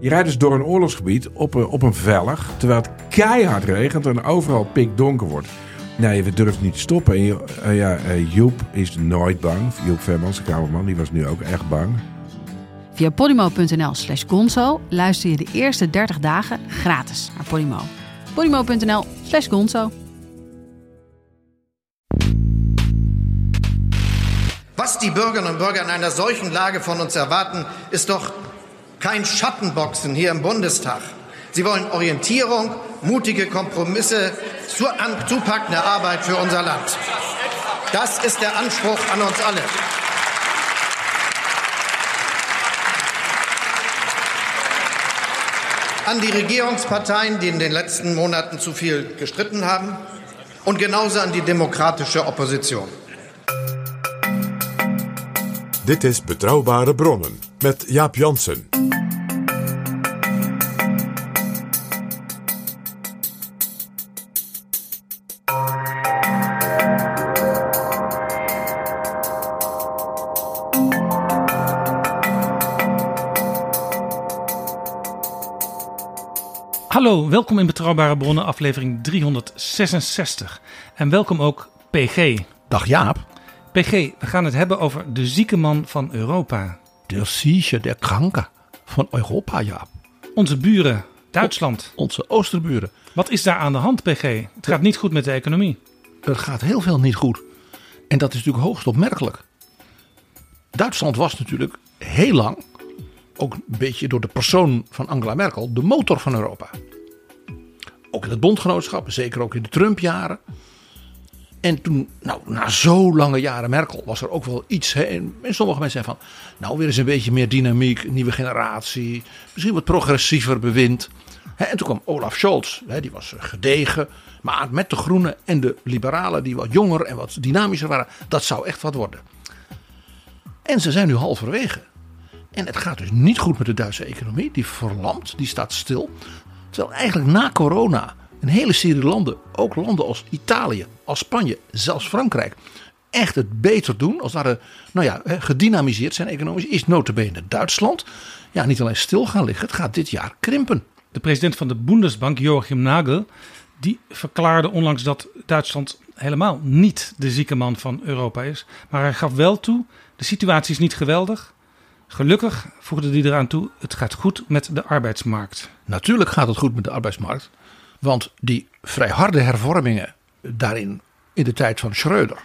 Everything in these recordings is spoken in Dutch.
Je rijdt dus door een oorlogsgebied op een, op een vellig, terwijl het keihard regent en overal pikdonker wordt. Nee, we durven niet te stoppen. En je- eh, ja, eh, Joep is nooit bang. Joep Vermans, de kamerman, die was nu ook echt bang. Via podimo.nl slash gonzo luister je de eerste 30 dagen gratis naar Podimo. podimo.nl slash gonzo. Was die Bürgerinnen und Bürger in einer solchen Lage von uns erwarten, ist doch kein Schattenboxen hier im Bundestag. Sie wollen Orientierung, mutige Kompromisse, zupackende Arbeit für unser Land. Das ist der Anspruch an uns alle. An die Regierungsparteien, die in den letzten Monaten zu viel gestritten haben, und genauso an die demokratische Opposition. Dit is Betrouwbare Bronnen met Jaap Jansen. Hallo, welkom in Betrouwbare Bronnen, aflevering 366. En welkom ook PG. Dag Jaap. PG, we gaan het hebben over de zieke man van Europa. Der Sieche, der Kranke van Europa, Jaap. Onze buren, Duitsland. Onze oosterburen. Wat is daar aan de hand, PG? Het gaat niet goed met de economie. Er gaat heel veel niet goed. En dat is natuurlijk hoogst opmerkelijk. Duitsland was natuurlijk heel lang, ook een beetje door de persoon van Angela Merkel, de motor van Europa. Ook in het bondgenootschap, zeker ook in de Trump-jaren. En toen, nou, na zo lange jaren Merkel, was er ook wel iets. Hè, en sommige mensen zeggen van, nou, weer eens een beetje meer dynamiek, nieuwe generatie, misschien wat progressiever bewind. Hè, en toen kwam Olaf Scholz, hè, die was gedegen, maar met de Groenen en de Liberalen, die wat jonger en wat dynamischer waren, dat zou echt wat worden. En ze zijn nu halverwege. En het gaat dus niet goed met de Duitse economie. Die verlamt, die staat stil. Terwijl eigenlijk na corona een hele serie landen, ook landen als Italië, als Spanje, zelfs Frankrijk, echt het beter doen. Als daar nou ja, gedynamiseerd zijn economisch, is notabene Duitsland. Ja, niet alleen stil gaan liggen, het gaat dit jaar krimpen. De president van de Bundesbank, Joachim Nagel, die verklaarde onlangs dat Duitsland helemaal niet de zieke man van Europa is. Maar hij gaf wel toe, de situatie is niet geweldig. Gelukkig voegde hij eraan toe, het gaat goed met de arbeidsmarkt. Natuurlijk gaat het goed met de arbeidsmarkt. Want die vrij harde hervormingen daarin in de tijd van Schreuder.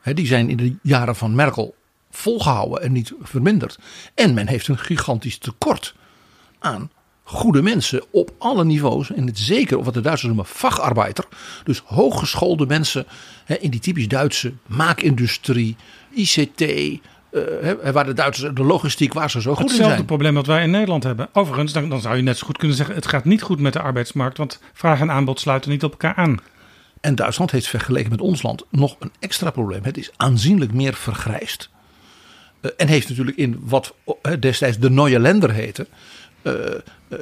Hè, die zijn in de jaren van Merkel volgehouden en niet verminderd. En men heeft een gigantisch tekort aan goede mensen op alle niveaus. En het zeker, wat de Duitsers noemen, vacharbeider. Dus hooggeschoolde mensen in die typisch Duitse maakindustrie, ICT. Eh, hè, waar de Duitsers, de logistiek, waar ze zo goed in Hetzelfde zijn. probleem dat wij in Nederland hebben. Overigens, dan, dan zou je net zo goed kunnen zeggen: het gaat niet goed met de arbeidsmarkt, want vraag en aanbod sluiten niet op elkaar aan. En Duitsland heeft vergeleken met ons land nog een extra probleem. Het is aanzienlijk meer vergrijsd. Eh, en heeft natuurlijk in wat destijds de Neue Länder heette. eh,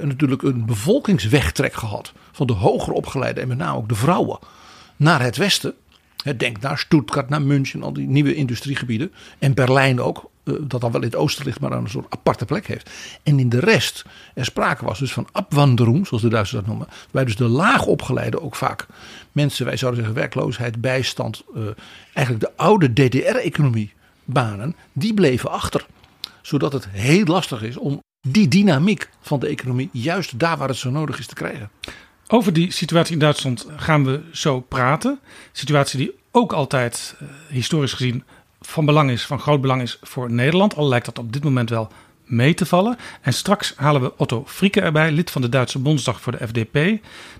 natuurlijk een bevolkingswegtrek gehad. Van de hoger opgeleide en met name ook de vrouwen. Naar het westen. Denk naar Stuttgart, naar München, al die nieuwe industriegebieden. En Berlijn ook, eh, dat dan wel in het oosten ligt, maar een soort aparte plek heeft. En in de rest er sprake was dus van abwanderung, zoals de Duitsers dat noemen. Waarbij dus de laag opgeleide ook vaak mensen, wij zouden zeggen werkloosheid, bijstand. eh, eigenlijk de oude DDR-economie banen, die bleven achter. Zodat het heel lastig is om die dynamiek van de economie juist daar waar het zo nodig is te krijgen. Over die situatie in Duitsland gaan we zo praten. Situatie die ook altijd eh, historisch gezien van belang is, van groot belang is voor Nederland. Al lijkt dat op dit moment wel mee te vallen. En straks halen we Otto Frieke erbij, lid van de Duitse Bondsdag voor de FDP.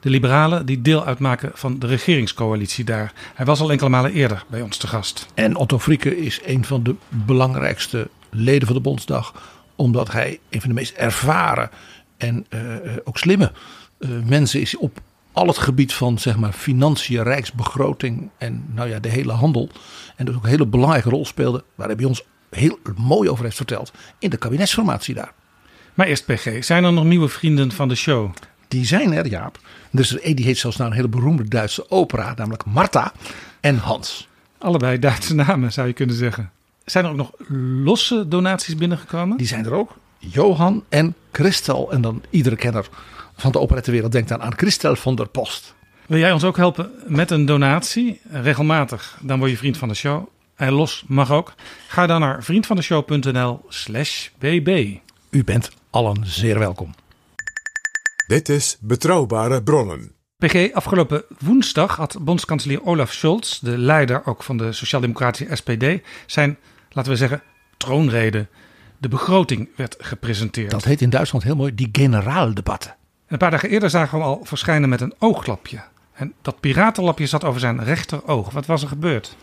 De liberalen die deel uitmaken van de regeringscoalitie daar. Hij was al enkele malen eerder bij ons te gast. En Otto Frieke is een van de belangrijkste leden van de Bondsdag. Omdat hij een van de meest ervaren en eh, eh, ook slimme mensen is op al het gebied van zeg maar financiën, rijksbegroting en nou ja, de hele handel. En dus ook een hele belangrijke rol speelde. Waar hij bij ons heel mooi over heeft verteld. In de kabinetsformatie daar. Maar eerst PG, zijn er nog nieuwe vrienden van de show? Die zijn er, Jaap. Dus er die heet zelfs naar een hele beroemde Duitse opera, namelijk Marta en Hans. Allebei Duitse namen zou je kunnen zeggen. Zijn er ook nog losse donaties binnengekomen? Die zijn er ook. Johan en Christel. En dan iedere kenner van de operettenwereld denkt dan aan Christel van der Post. Wil jij ons ook helpen met een donatie? Regelmatig, dan word je vriend van de show. En los mag ook. Ga dan naar vriendvandeshow.nl slash bb. U bent allen zeer welkom. Dit is Betrouwbare Bronnen. PG, afgelopen woensdag had bondskanselier Olaf Scholz, de leider ook van de Sociaal-Democratische SPD, zijn, laten we zeggen, troonrede. De begroting werd gepresenteerd. Dat heet in Duitsland heel mooi die generaaldebatten. En een paar dagen eerder zagen we hem al verschijnen met een ooglapje. En dat piratenlapje zat over zijn rechteroog. Wat was er gebeurd?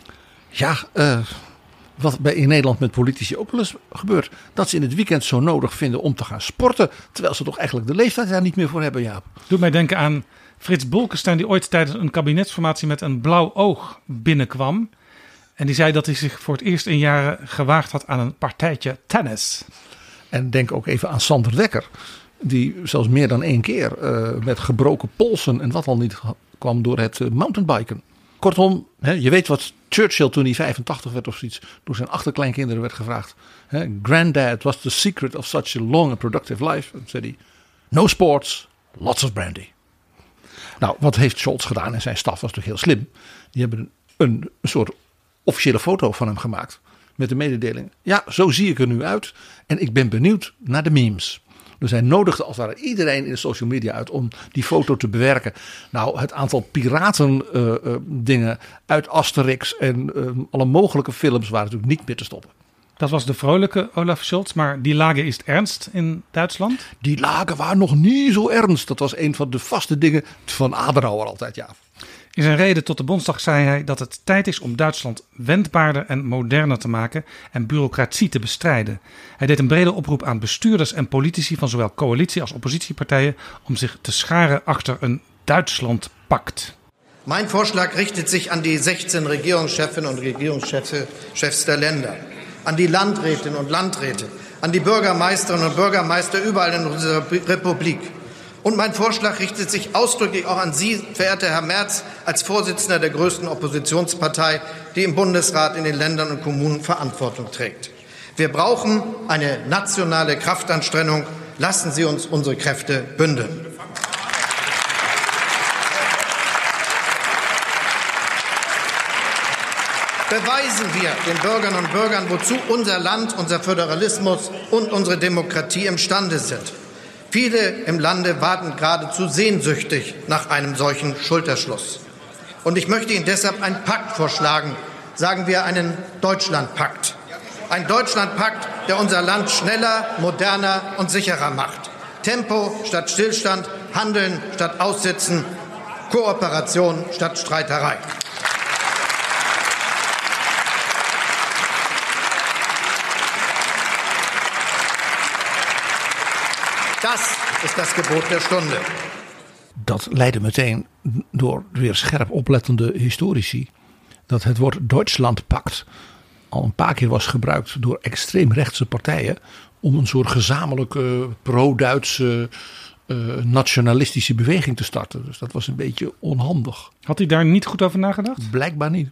Ja, eh, wat bij in Nederland met politici ook wel eens gebeurt. Dat ze in het weekend zo nodig vinden om te gaan sporten. Terwijl ze toch eigenlijk de leeftijd daar niet meer voor hebben, Jaap. Doet mij denken aan Frits Bolkestein, die ooit tijdens een kabinetsformatie met een blauw oog binnenkwam. En die zei dat hij zich voor het eerst in jaren gewaagd had aan een partijtje tennis. En denk ook even aan Sander Dekker. Die zelfs meer dan één keer eh, met gebroken polsen en wat al niet kwam door het uh, mountainbiken. Kortom, hè, je weet wat Churchill toen hij 85 werd of zoiets, door zijn achterkleinkinderen werd gevraagd. Hè, Granddad, what's the secret of such a long and productive life? En zei hij, no sports, lots of brandy. Nou, wat heeft Scholz gedaan en zijn staf was natuurlijk heel slim. Die hebben een, een soort officiële foto van hem gemaakt. Met de mededeling, ja, zo zie ik er nu uit. En ik ben benieuwd naar de memes. Dus hij nodigde als het ware iedereen in de social media uit om die foto te bewerken. Nou, het aantal piraten uh, uh, dingen uit Asterix en uh, alle mogelijke films waren natuurlijk niet meer te stoppen. Dat was de vrolijke Olaf Scholz, maar die lagen is het ernst in Duitsland? Die lagen waren nog niet zo ernst. Dat was een van de vaste dingen van Adenauer altijd, ja. In zijn reden tot de Bondsdag zei hij dat het tijd is om Duitsland wendbaarder en moderner te maken en bureaucratie te bestrijden. Hij deed een brede oproep aan bestuurders en politici van zowel coalitie als oppositiepartijen om zich te scharen achter een Duitslandpact. Mein Vorschlag richtet sich an die 16 Regierungschefinnen und Regierungschefs der Länder, an die Landrätinnen und Landräte, an die Bürgermeisterinnen und Bürgermeister überall in unserer Republik. Und mein Vorschlag richtet sich ausdrücklich auch an Sie, verehrter Herr Merz, als Vorsitzender der größten Oppositionspartei, die im Bundesrat in den Ländern und Kommunen Verantwortung trägt. Wir brauchen eine nationale Kraftanstrengung. Lassen Sie uns unsere Kräfte bündeln. Beweisen wir den Bürgerinnen und Bürgern, wozu unser Land, unser Föderalismus und unsere Demokratie imstande sind. Viele im Lande warten geradezu sehnsüchtig nach einem solchen Schulterschluss. Und ich möchte Ihnen deshalb einen Pakt vorschlagen, sagen wir einen Deutschlandpakt. Ein Deutschlandpakt, der unser Land schneller, moderner und sicherer macht. Tempo statt Stillstand, Handeln statt Aussitzen, Kooperation statt Streiterei. Das is das Gebot der Stunde. Dat leidde meteen door weer scherp oplettende historici. Dat het woord Duitslandpact al een paar keer was gebruikt door extreemrechtse partijen. om een soort gezamenlijke pro-Duitse uh, nationalistische beweging te starten. Dus dat was een beetje onhandig. Had hij daar niet goed over nagedacht? Blijkbaar niet.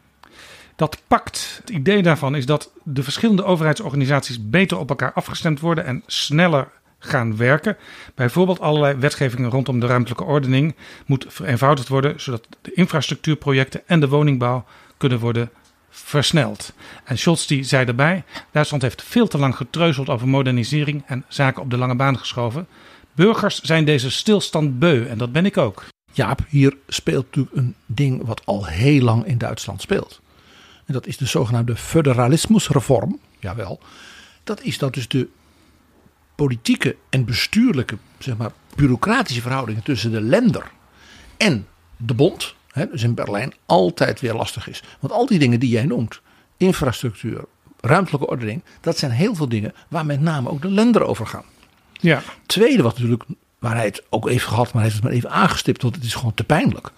Dat pact, het idee daarvan is dat de verschillende overheidsorganisaties beter op elkaar afgestemd worden en sneller gaan werken. Bijvoorbeeld allerlei wetgevingen rondom de ruimtelijke ordening moet vereenvoudigd worden, zodat de infrastructuurprojecten en de woningbouw kunnen worden versneld. En Scholz die zei erbij, Duitsland heeft veel te lang getreuzeld over modernisering en zaken op de lange baan geschoven. Burgers zijn deze stilstand beu en dat ben ik ook. Jaap, hier speelt natuurlijk een ding wat al heel lang in Duitsland speelt. En dat is de zogenaamde federalismusreform. Jawel. Dat is dat dus de politieke en bestuurlijke, zeg maar, bureaucratische verhoudingen tussen de lender en de bond, hè, dus in Berlijn, altijd weer lastig is. Want al die dingen die jij noemt, infrastructuur, ruimtelijke ordening. Dat zijn heel veel dingen waar met name ook de lender over gaan. Ja. Tweede, wat natuurlijk, waar hij het ook even gehad, maar hij heeft het maar even aangestipt, want het is gewoon te pijnlijk.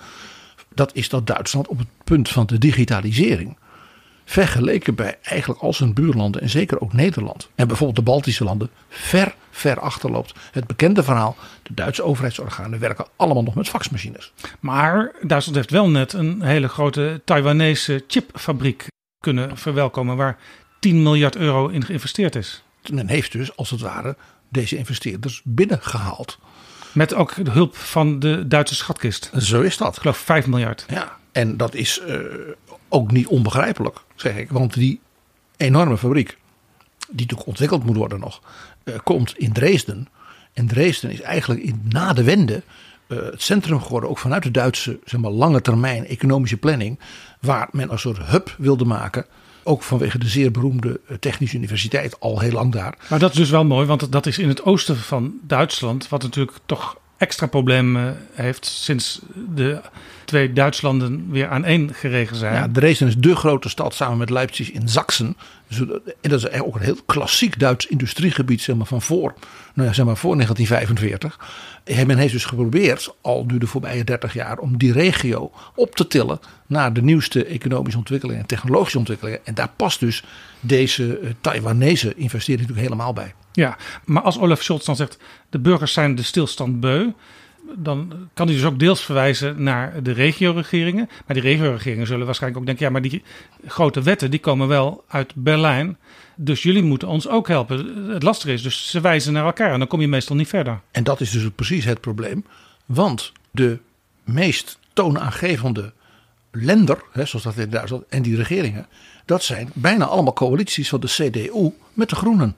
Dat is dat Duitsland op het punt van de digitalisering. Vergeleken bij eigenlijk al zijn buurlanden en zeker ook Nederland. En bijvoorbeeld de Baltische landen ver, ver achterloopt. Het bekende verhaal, de Duitse overheidsorganen werken allemaal nog met faxmachines. Maar Duitsland heeft wel net een hele grote Taiwanese chipfabriek kunnen verwelkomen waar 10 miljard euro in geïnvesteerd is. Men heeft dus als het ware deze investeerders binnengehaald. Met ook de hulp van de Duitse schatkist. Zo is dat. Ik geloof 5 miljard. Ja, en dat is uh, ook niet onbegrijpelijk, zeg ik. Want die enorme fabriek, die natuurlijk ontwikkeld moet worden nog, uh, komt in Dresden. En Dresden is eigenlijk in, na de wende uh, het centrum geworden, ook vanuit de Duitse zeg maar, lange termijn economische planning, waar men een soort hub wilde maken ook vanwege de zeer beroemde Technische Universiteit al heel lang daar. Maar dat is dus wel mooi, want dat is in het oosten van Duitsland, wat natuurlijk toch extra problemen heeft sinds de twee Duitslanden weer aan één geregen zijn. Ja, Dresden is de grote stad samen met Leipzig in Sachsen. Dus, en dat is ook een heel klassiek Duits industriegebied zeg maar, van voor, nou ja, zeg maar voor 1945. Men heeft dus geprobeerd, al nu de voorbije 30 jaar, om die regio op te tillen naar de nieuwste economische ontwikkelingen en technologische ontwikkelingen. En daar past dus deze uh, Taiwanese investering natuurlijk helemaal bij. Ja, maar als Olaf Scholz dan zegt, de burgers zijn de stilstand beu dan kan hij dus ook deels verwijzen naar de regio-regeringen. Maar die regio-regeringen zullen waarschijnlijk ook denken: ja, maar die grote wetten die komen wel uit Berlijn. Dus jullie moeten ons ook helpen. Het lastige is, dus ze wijzen naar elkaar en dan kom je meestal niet verder. En dat is dus precies het probleem. Want de meest toonaangevende lender, hè, zoals dat in Duitsland, en die regeringen, dat zijn bijna allemaal coalities van de CDU met de Groenen.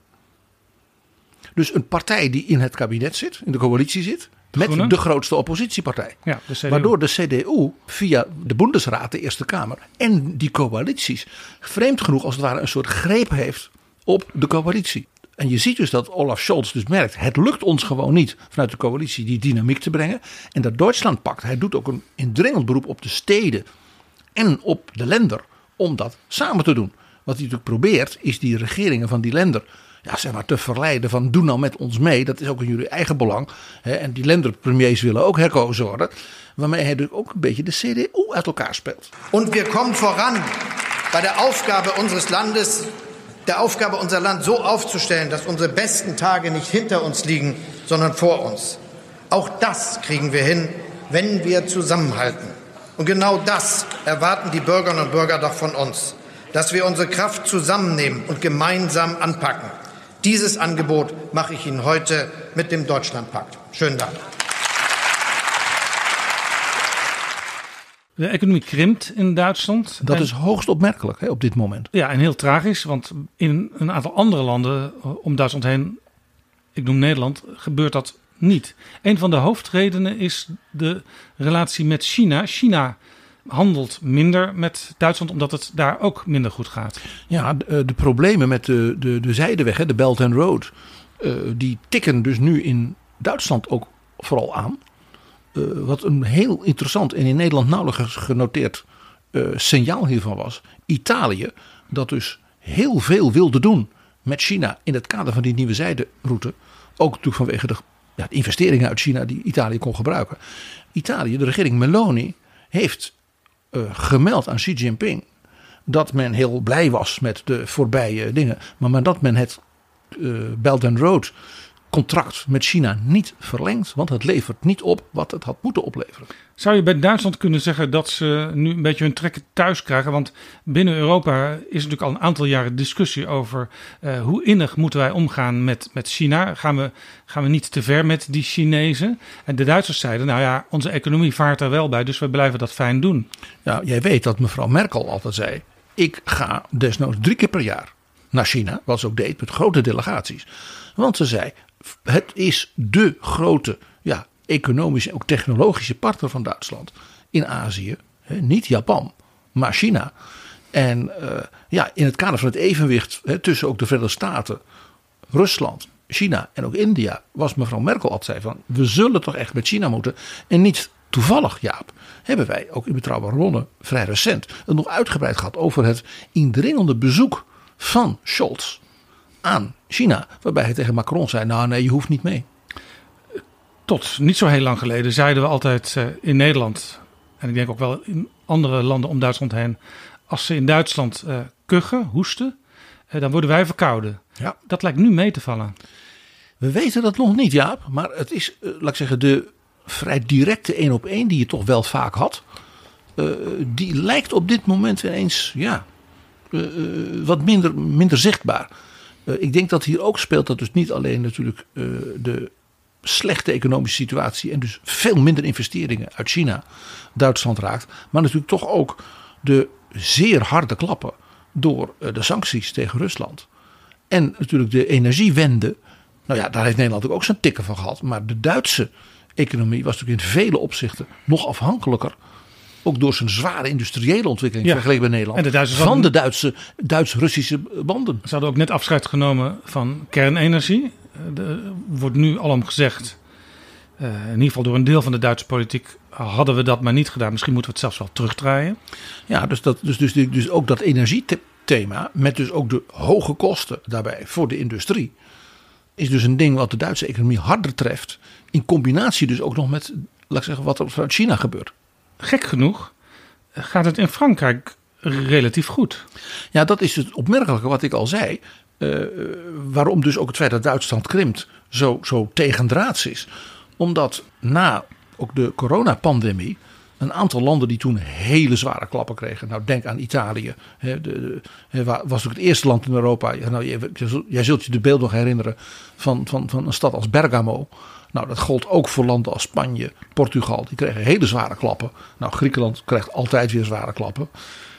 Dus een partij die in het kabinet zit, in de coalitie zit, met de grootste oppositiepartij. Ja, de Waardoor de CDU via de Bundesraad, de Eerste Kamer en die coalities vreemd genoeg als het ware een soort greep heeft op de coalitie. En je ziet dus dat Olaf Scholz dus merkt, het lukt ons gewoon niet vanuit de coalitie die dynamiek te brengen. En dat Duitsland pakt. Hij doet ook een indringend beroep op de steden en op de lender om dat samen te doen. Wat hij natuurlijk probeert is die regeringen van die lender ja, zeg maar, te verleiden van doe nou met ons mee. Dat is ook in jullie eigen belang. Hè, en die lenderpremiers willen ook herkozen worden. Waarmee hij dus ook een beetje de CDU uit elkaar speelt. En we komen voran bij de Aufgabe unseres Landes, der Aufgabe unser Land so aufzustellen, dass unsere besten Tage nicht hinter uns liegen, sondern vor uns. Auch das kriegen wir hin, wenn wir zusammenhalten. Und genau das erwarten die Bürgerinnen und Bürger doch von uns, dass wir unsere Kraft zusammennehmen und gemeinsam anpacken. Dieses Angebot mache ich Ihnen heute mit dem Deutschlandpakt. Schönen Dank. De economie krimpt in Duitsland. Dat is hoogst opmerkelijk hè, op dit moment. Ja, en heel tragisch, want in een aantal andere landen om Duitsland heen, ik noem Nederland, gebeurt dat niet. Een van de hoofdredenen is de relatie met China. China handelt minder met Duitsland omdat het daar ook minder goed gaat. Ja, de, eh, de problemen met de, de, de zijdeweg, de Belt and Road, uh, die tikken dus nu in Duitsland ook vooral aan. Uh, wat een heel interessant en in Nederland nauwelijks genoteerd signaal hiervan was. Italië, dat dus heel veel wilde doen met China in het kader van die nieuwe zijderoute. Ook natuurlijk vanwege de, ja, de investeringen uit China die Italië kon gebruiken. Italië, de regering Meloni, heeft uh, gemeld aan Xi Jinping dat men heel blij was met de voorbije dingen, maar, maar dat men het uh, Belt and Road contract met China niet verlengt, want het levert niet op wat het had moeten opleveren. Zou je bij Duitsland kunnen zeggen dat ze nu een beetje hun trekken thuis krijgen? Want binnen Europa is natuurlijk al een aantal jaren discussie over uh, hoe innig moeten wij omgaan met, met China. Gaan we, gaan we niet te ver met die Chinezen? En de Duitsers zeiden, nou ja, onze economie vaart er wel bij, dus we blijven dat fijn doen. Ja, jij weet dat mevrouw Merkel altijd zei, ik ga desnoods drie keer per jaar naar China, wat ze ook deed met grote delegaties. Want ze zei, het is de grote ja, economische en ook technologische partner van Duitsland in Azië. Niet Japan, maar China. En uh, ja, in het kader van het evenwicht hè, tussen ook de Verenigde Staten, Rusland, China en ook India, was mevrouw Merkel altijd van: we zullen toch echt met China moeten. En niet toevallig, Jaap, hebben wij ook in betrouwbare bronnen vrij recent het nog uitgebreid gehad over het indringende bezoek van Scholz aan China. Waarbij hij tegen Macron zei: Nou, nee, je hoeft niet mee. Tot niet zo heel lang geleden zeiden we altijd uh, in Nederland. En ik denk ook wel in andere landen om Duitsland heen. Als ze in Duitsland uh, kuchen, hoesten, uh, dan worden wij verkouden. Ja. Dat lijkt nu mee te vallen. We weten dat nog niet, Jaap. Maar het is, laat ik zeggen, de vrij directe één op één die je toch wel vaak had. die lijkt op dit moment ineens ja, wat minder, minder zichtbaar. ik denk dat hier ook speelt dat dus niet alleen natuurlijk de slechte economische situatie en dus veel minder investeringen uit China Duitsland raakt. Maar natuurlijk toch ook de zeer harde klappen door eh, de sancties tegen Rusland. En natuurlijk de energiewende. Nou ja, daar heeft Nederland ook zijn tikken van gehad. Maar de Duitse economie was natuurlijk in vele opzichten nog afhankelijker. Ook door zijn zware industriële ontwikkeling ja. vergeleken bij Nederland. En de van de Duitse, Duits-Russische banden. Ze hadden ook net afscheid genomen van kernenergie. Er wordt nu alom gezegd, uh, in ieder geval door een deel van de Duitse politiek, hadden we dat maar niet gedaan. Misschien moeten we het zelfs wel terugdraaien. Ja, dus, dat, dus, dus, dus ook dat energiethema, met dus ook de hoge kosten daarbij voor de industrie, is dus een ding wat de Duitse economie harder treft. In combinatie dus ook nog met, laat ik zeggen, wat er vanuit China gebeurt. Gek genoeg gaat het in Frankrijk relatief goed. Ja, dat is het opmerkelijke wat ik al zei. Uh, waarom dus ook het feit dat Duitsland krimpt zo, zo tegendraads is. Omdat na ook de coronapandemie een aantal landen die toen hele zware klappen kregen. Nou, denk aan Italië. He, de, was ook het eerste land in Europa. Nou, jij, zult je de beeld nog herinneren van, van, van een stad als Bergamo. Nou, dat gold ook voor landen als Spanje, Portugal. Die kregen hele zware klappen. Nou, Griekenland krijgt altijd weer zware klappen.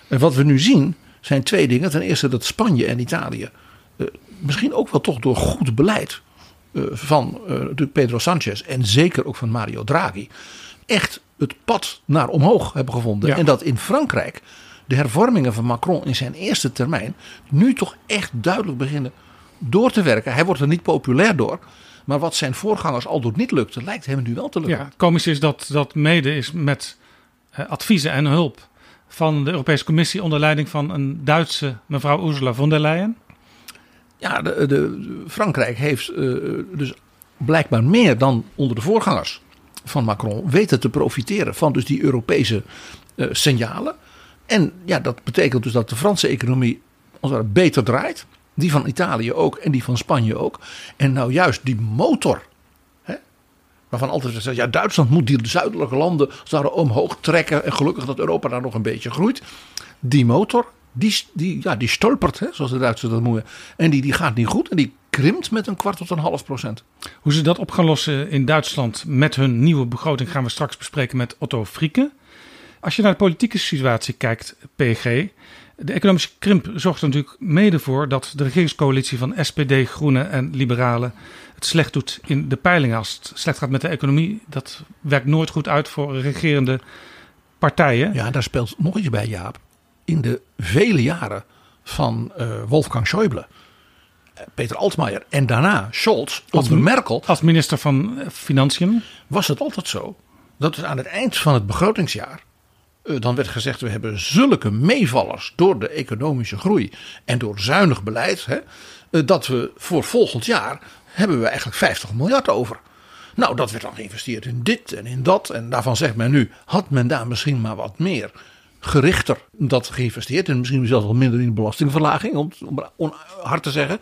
En wat we nu zien zijn twee dingen. Ten eerste dat Spanje en Italië eh, misschien ook wel toch door goed beleid uh, van uh, Pedro Sanchez en zeker ook van Mario Draghi echt het pad naar omhoog hebben gevonden. Ja. En dat in Frankrijk de hervormingen van Macron in zijn eerste termijn nu toch echt duidelijk beginnen door te werken. Hij wordt er niet populair door. Maar wat zijn voorgangers al doet niet lukte, lijkt hem nu wel te lukken. Ja, komisch is dat dat mede is met uh, adviezen en hulp van de Europese Commissie onder leiding van een Duitse mevrouw Ursula von der Leyen. Ja, de, Frankrijk heeft uh, dus blijkbaar meer dan onder de voorgangers van Macron weten te profiteren van dus die Europese uh, signalen. En ja, dat betekent dus dat de Franse economie als het beter draait. Die van Italië ook en die van Spanje ook. En nou juist die motor waarvan altijd gezegd, ja, Duitsland moet die zuidelijke landen zouden omhoog trekken. En gelukkig dat Europa daar nog een beetje groeit. Die motor, die, die, ja, die stolpert, hè, zoals de Duitsers dat noemen. En die, die gaat niet goed en die krimpt met een kwart tot een half procent. Hoe ze dat op gaan lossen in Duitsland met hun nieuwe begroting gaan we straks bespreken met Otto Frieke. Als je naar de politieke situatie kijkt, PG. De economische krimp zorgt er natuurlijk mede voor dat de regeringscoalitie van SPD, Groenen en Liberalen het slecht doet in de peilingen. Als het slecht gaat met de economie, dat werkt nooit goed uit voor regerende partijen. Ja, daar speelt nog iets bij, Jaap in de vele jaren van uh, Wolfgang Schäuble, eh, Peter Altmaier en daarna Scholz onder Merkel. Als minister van eh, Financiën. Was het altijd zo dat aan het eind van het begrotingsjaar. dan werd gezegd: we hebben zulke meevallers door de economische groei en door zuinig beleid. Hè, dat we voor volgend jaar hebben we eigenlijk 50 miljard over. Nou, dat werd dan geïnvesteerd in dit en in dat. En daarvan zegt men nu: had men daar misschien maar wat meer gerichter dat geïnvesteerd. En misschien zelfs wel minder in de belastingverlaging, om, om hard te zeggen.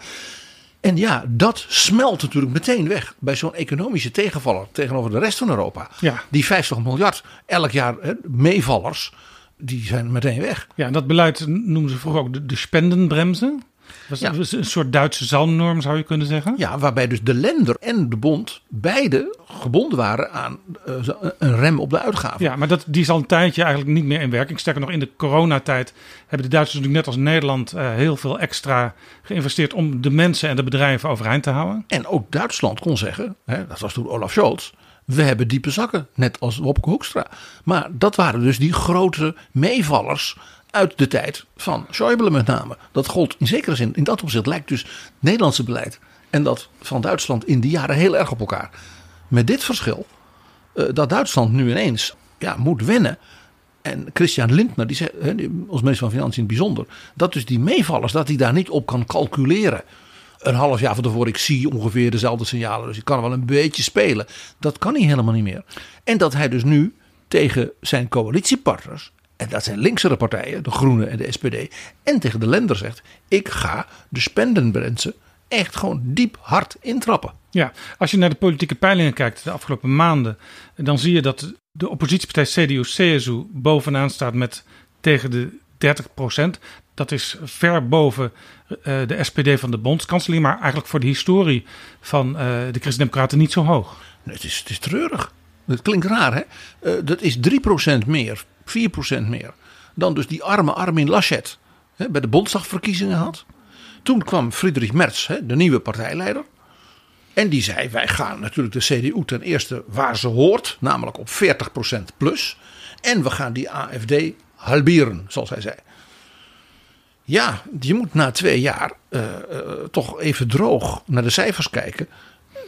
En ja, dat smelt natuurlijk meteen weg bij zo'n economische tegenvaller tegenover de rest van Europa. Ja. Die 50 miljard elk jaar hè, meevallers, die zijn meteen weg. Ja, en dat beleid noemen ze vroeger ook de, de spendenbremsen. Dat was een soort Duitse zalmnorm zou je kunnen zeggen. Ja, waarbij dus de lender en de bond beide gebonden waren aan uh, een rem op de uitgaven. Ja, maar dat, die is al een tijdje eigenlijk niet meer in werking. Sterker nog, in de coronatijd hebben de Duitsers natuurlijk net als Nederland uh, heel veel extra geïnvesteerd om de mensen en de bedrijven overeind te houden. En ook Duitsland kon zeggen, hè, dat was toen Olaf Scholz, we hebben diepe zakken, net als Wopke Hoekstra. Maar dat waren dus die grote meevallers uit de tijd van Schäuble met name. Dat gold in zekere zin, in dat opzicht lijkt dus het Nederlandse beleid en dat van Duitsland in die jaren heel erg op elkaar. Met dit verschil, uh, dat Duitsland nu ineens ja, moet wennen En Christian Lindner, die zegt, als minister van Financiën in het bijzonder, dat dus die meevallers, dat hij daar niet op kan calculeren. Een half jaar van tevoren, ik zie ongeveer dezelfde signalen, dus ik kan wel een beetje spelen. Dat kan hij helemaal niet meer. En dat hij dus nu tegen zijn coalitiepartners, en dat zijn linksere partijen, de Groenen en de SPD, en tegen de Lender zegt, ik ga de spendenbrensen echt gewoon diep hard intrappen. Ja, als je naar de politieke peilingen kijkt de afgelopen maanden, dan zie je dat de oppositiepartij CDU-CSU bovenaan staat met tegen de 30% Dat is ver boven eh, de SPD van de bondskanselier, maar eigenlijk voor de historie van eh, de Christen-Democraten niet zo hoog. Nee, Het is, het is treurig. Het klinkt raar, hè? Eh, dat is 3% meer, 4% meer dan dus die arme Armin Laschet hè, bij de Bondsdagverkiezingen had. Toen kwam Friedrich Merz, hè, de nieuwe partijleider. En die zei: Wij gaan natuurlijk de CDU ten eerste waar ze hoort, namelijk op 40% plus. En we gaan die AFD halveren, zoals hij zei. Ja, je moet na twee jaar eh, eh, toch even droog naar de cijfers kijken.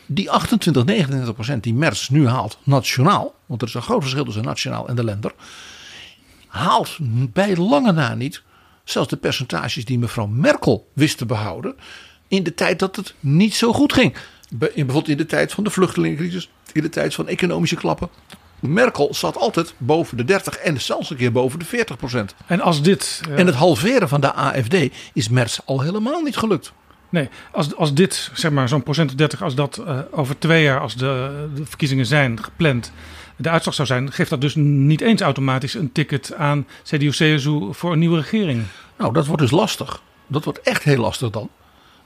Die 28, 29 procent die Merz nu haalt nationaal, want er is een groot verschil tussen nationaal en de lender, haalt bij lange na niet zelfs de percentages die mevrouw Merkel wist te behouden in de tijd dat het niet zo goed ging. Bij- in- Bijvoorbeeld in de tijd van de vluchtelingencrisis, in de tijd van economische klappen. Merkel zat altijd boven de 30 en zelfs een keer boven de 40 procent. En als dit, eh, En het halveren van de AFD is Merz al helemaal niet gelukt. Nee, als, als dit, zeg maar zo'n procent of 30, als dat eh, over twee jaar, als de, de verkiezingen zijn gepland, de uitslag zou zijn, geeft dat dus niet eens automatisch een ticket aan CDU-CSU voor een nieuwe regering. Nou, dat wordt dus lastig. Dat wordt echt heel lastig dan.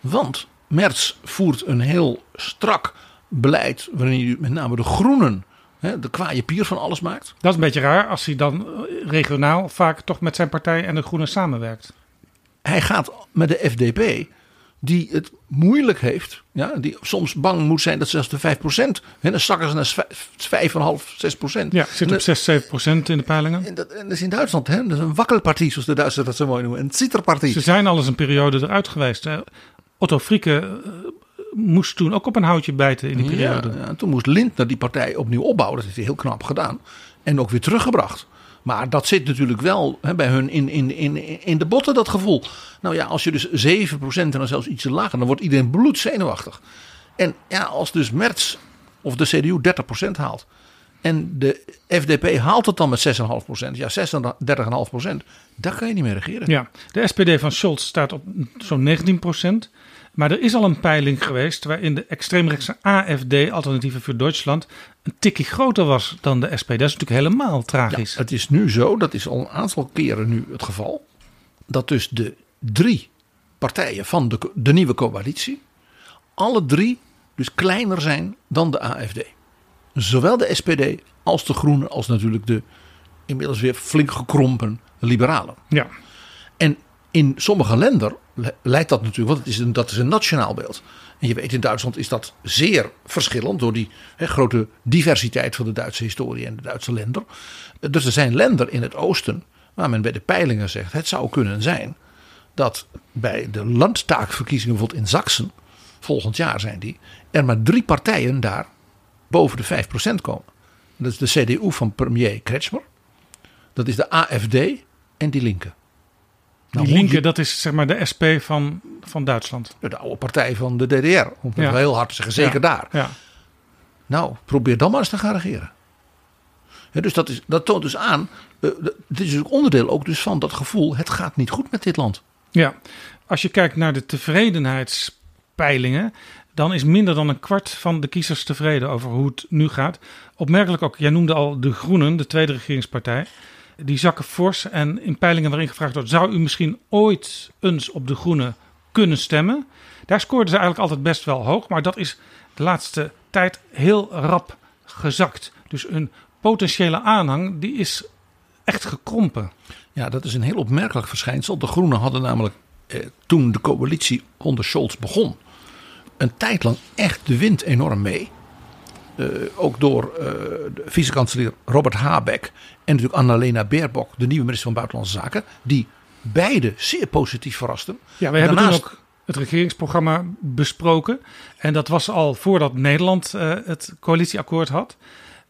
Want Merz voert een heel strak beleid. waarin hij met name de groenen hè, de kwaaie pier van alles maakt. Dat is een beetje raar als hij dan eh, regionaal vaak toch met zijn partij en de Groenen samenwerkt. Hij gaat met de FDP. Die het moeilijk heeft. Ja, die soms bang moet zijn dat zelfs de 5%. Hè, dan zakken ze naar 5,5, 6%. Ja, zit op 6, 7 procent in de peilingen. En dat, en dat is in Duitsland, hè? dat is een wakkelpartie, zoals de Duitsers dat zo mooi noemen. Een zitterpartie. Ze zijn al eens een periode eruit geweest. hè. Otto Frieke eh, moest toen ook op een houtje bijten in die periode. Ja, ja, toen moest Lindner die partij opnieuw opbouwen. Dat heeft hij heel knap gedaan. En ook weer teruggebracht. Maar dat zit natuurlijk wel hè, bij hun in, in, in, in de botten, dat gevoel. Nou ja, als je dus 7% en dan zelfs iets lager, dan wordt iedereen bloedzenuwachtig. En ja, als dus Merz of de CDU 30% haalt. En de FDP haalt het dan met 6,5%. Ja, 36,5%. Daar kan je niet meer regeren. Ja, de SPD van Scholz staat op zo'n 19 procent. Maar er is al een peiling geweest waarin de extreemrechtse AFD, Alternatieven voor Duitsland, een tikje groter was dan de SPD. Dat is natuurlijk helemaal tragisch. Het is nu zo, dat is al een aantal keren nu het geval, dat dus de drie partijen van de, de nieuwe coalitie, alle drie dus kleiner zijn dan de AFD. Zowel de SPD als de Groenen, als natuurlijk de inmiddels weer flink gekrompen liberalen. Ja. En in sommige landen le- leidt dat natuurlijk, want het is een, dat is een nationaal beeld. En je weet, in Duitsland is dat zeer verschillend door die grote diversiteit van de Duitse historie en de Duitse lender. Dus er zijn landen in het oosten waar men bij de peilingen zegt: het zou kunnen zijn dat bij de landtaakverkiezingen, bijvoorbeeld in Sachsen, volgend jaar zijn die, er maar drie partijen daar boven de 5% komen. Dat is de CDU van premier Kretschmer, dat is de AFD en die Linke. Nou, Die linker, dat is zeg maar de SP van, van Duitsland. de oude partij van de DDR, om het Ja. heel hard te zeggen, zeker Ja, daar. Ja. Nou, probeer dan maar eens te gaan regeren. Hè, dus dat, is, dat toont dus aan, eh, dit is ook onderdeel ook dus van dat gevoel, het gaat niet goed met dit land. Ja, als je kijkt naar de tevredenheidspeilingen, dan is minder dan een kwart van de kiezers tevreden over hoe het nu gaat. Opmerkelijk ook, jij noemde al de Groenen, de tweede regeringspartij. Die zakken fors en in peilingen waarin gevraagd wordt, zou u misschien ooit eens op de Groenen kunnen stemmen? Daar scoorden ze eigenlijk altijd best wel hoog, maar dat is de laatste tijd heel rap gezakt. Dus een potentiële aanhang, die is echt gekrompen. Ja, dat is een heel opmerkelijk verschijnsel. De Groenen hadden namelijk eh, toen de coalitie onder Scholz begon, een tijd lang echt de wind enorm mee. Eh, ook door de vicekanselier Robert Habeck en natuurlijk Annalena Baerbock, de nieuwe minister van Buitenlandse Zaken, die beide zeer positief verrasten. Ja, we hebben Daarnaast- toen ook het regeringsprogramma besproken. En dat was al voordat Nederland eh, het coalitieakkoord had.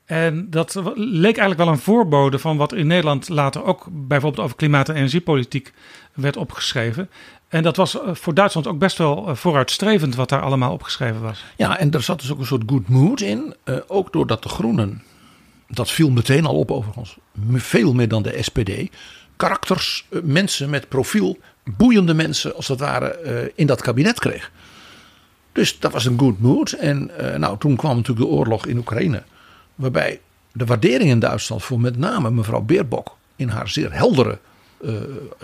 En dat leek eigenlijk wel een voorbode van wat in Nederland later ook bijvoorbeeld over klimaat- en energiepolitiek werd opgeschreven. En dat was eh, voor Duitsland ook best wel eh, vooruitstrevend wat daar allemaal opgeschreven was. Ja, en er zat dus ook een soort good mood in. eh, ook doordat de Groenen, dat viel meteen al op overigens, veel meer dan de SPD. Karakters, mensen met profiel, boeiende mensen als het ware in dat kabinet kreeg. Dus dat was een good mood. En nou, toen kwam natuurlijk de oorlog in Oekraïne. Waarbij de waardering in Duitsland voor met name mevrouw Beerbok in haar zeer heldere,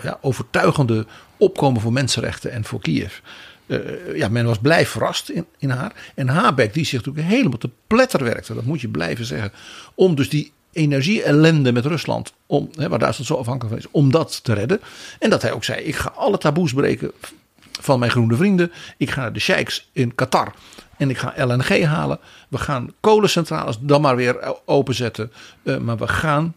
ja, overtuigende opkomen voor mensenrechten en voor Kiev. Eh, ja, men was blij verrast in, in haar. En Habeck, die zich natuurlijk helemaal te pletter werkte, dat moet je blijven zeggen. Om dus die energie-ellende met Rusland, om, hè, waar Duitsland zo afhankelijk van is, om dat te redden. En dat hij ook zei: ik ga alle taboes breken van mijn groene vrienden. Ik ga naar de sheiks in Qatar. En ik ga LNG halen. We gaan kolencentrales dan maar weer openzetten. Eh, maar we gaan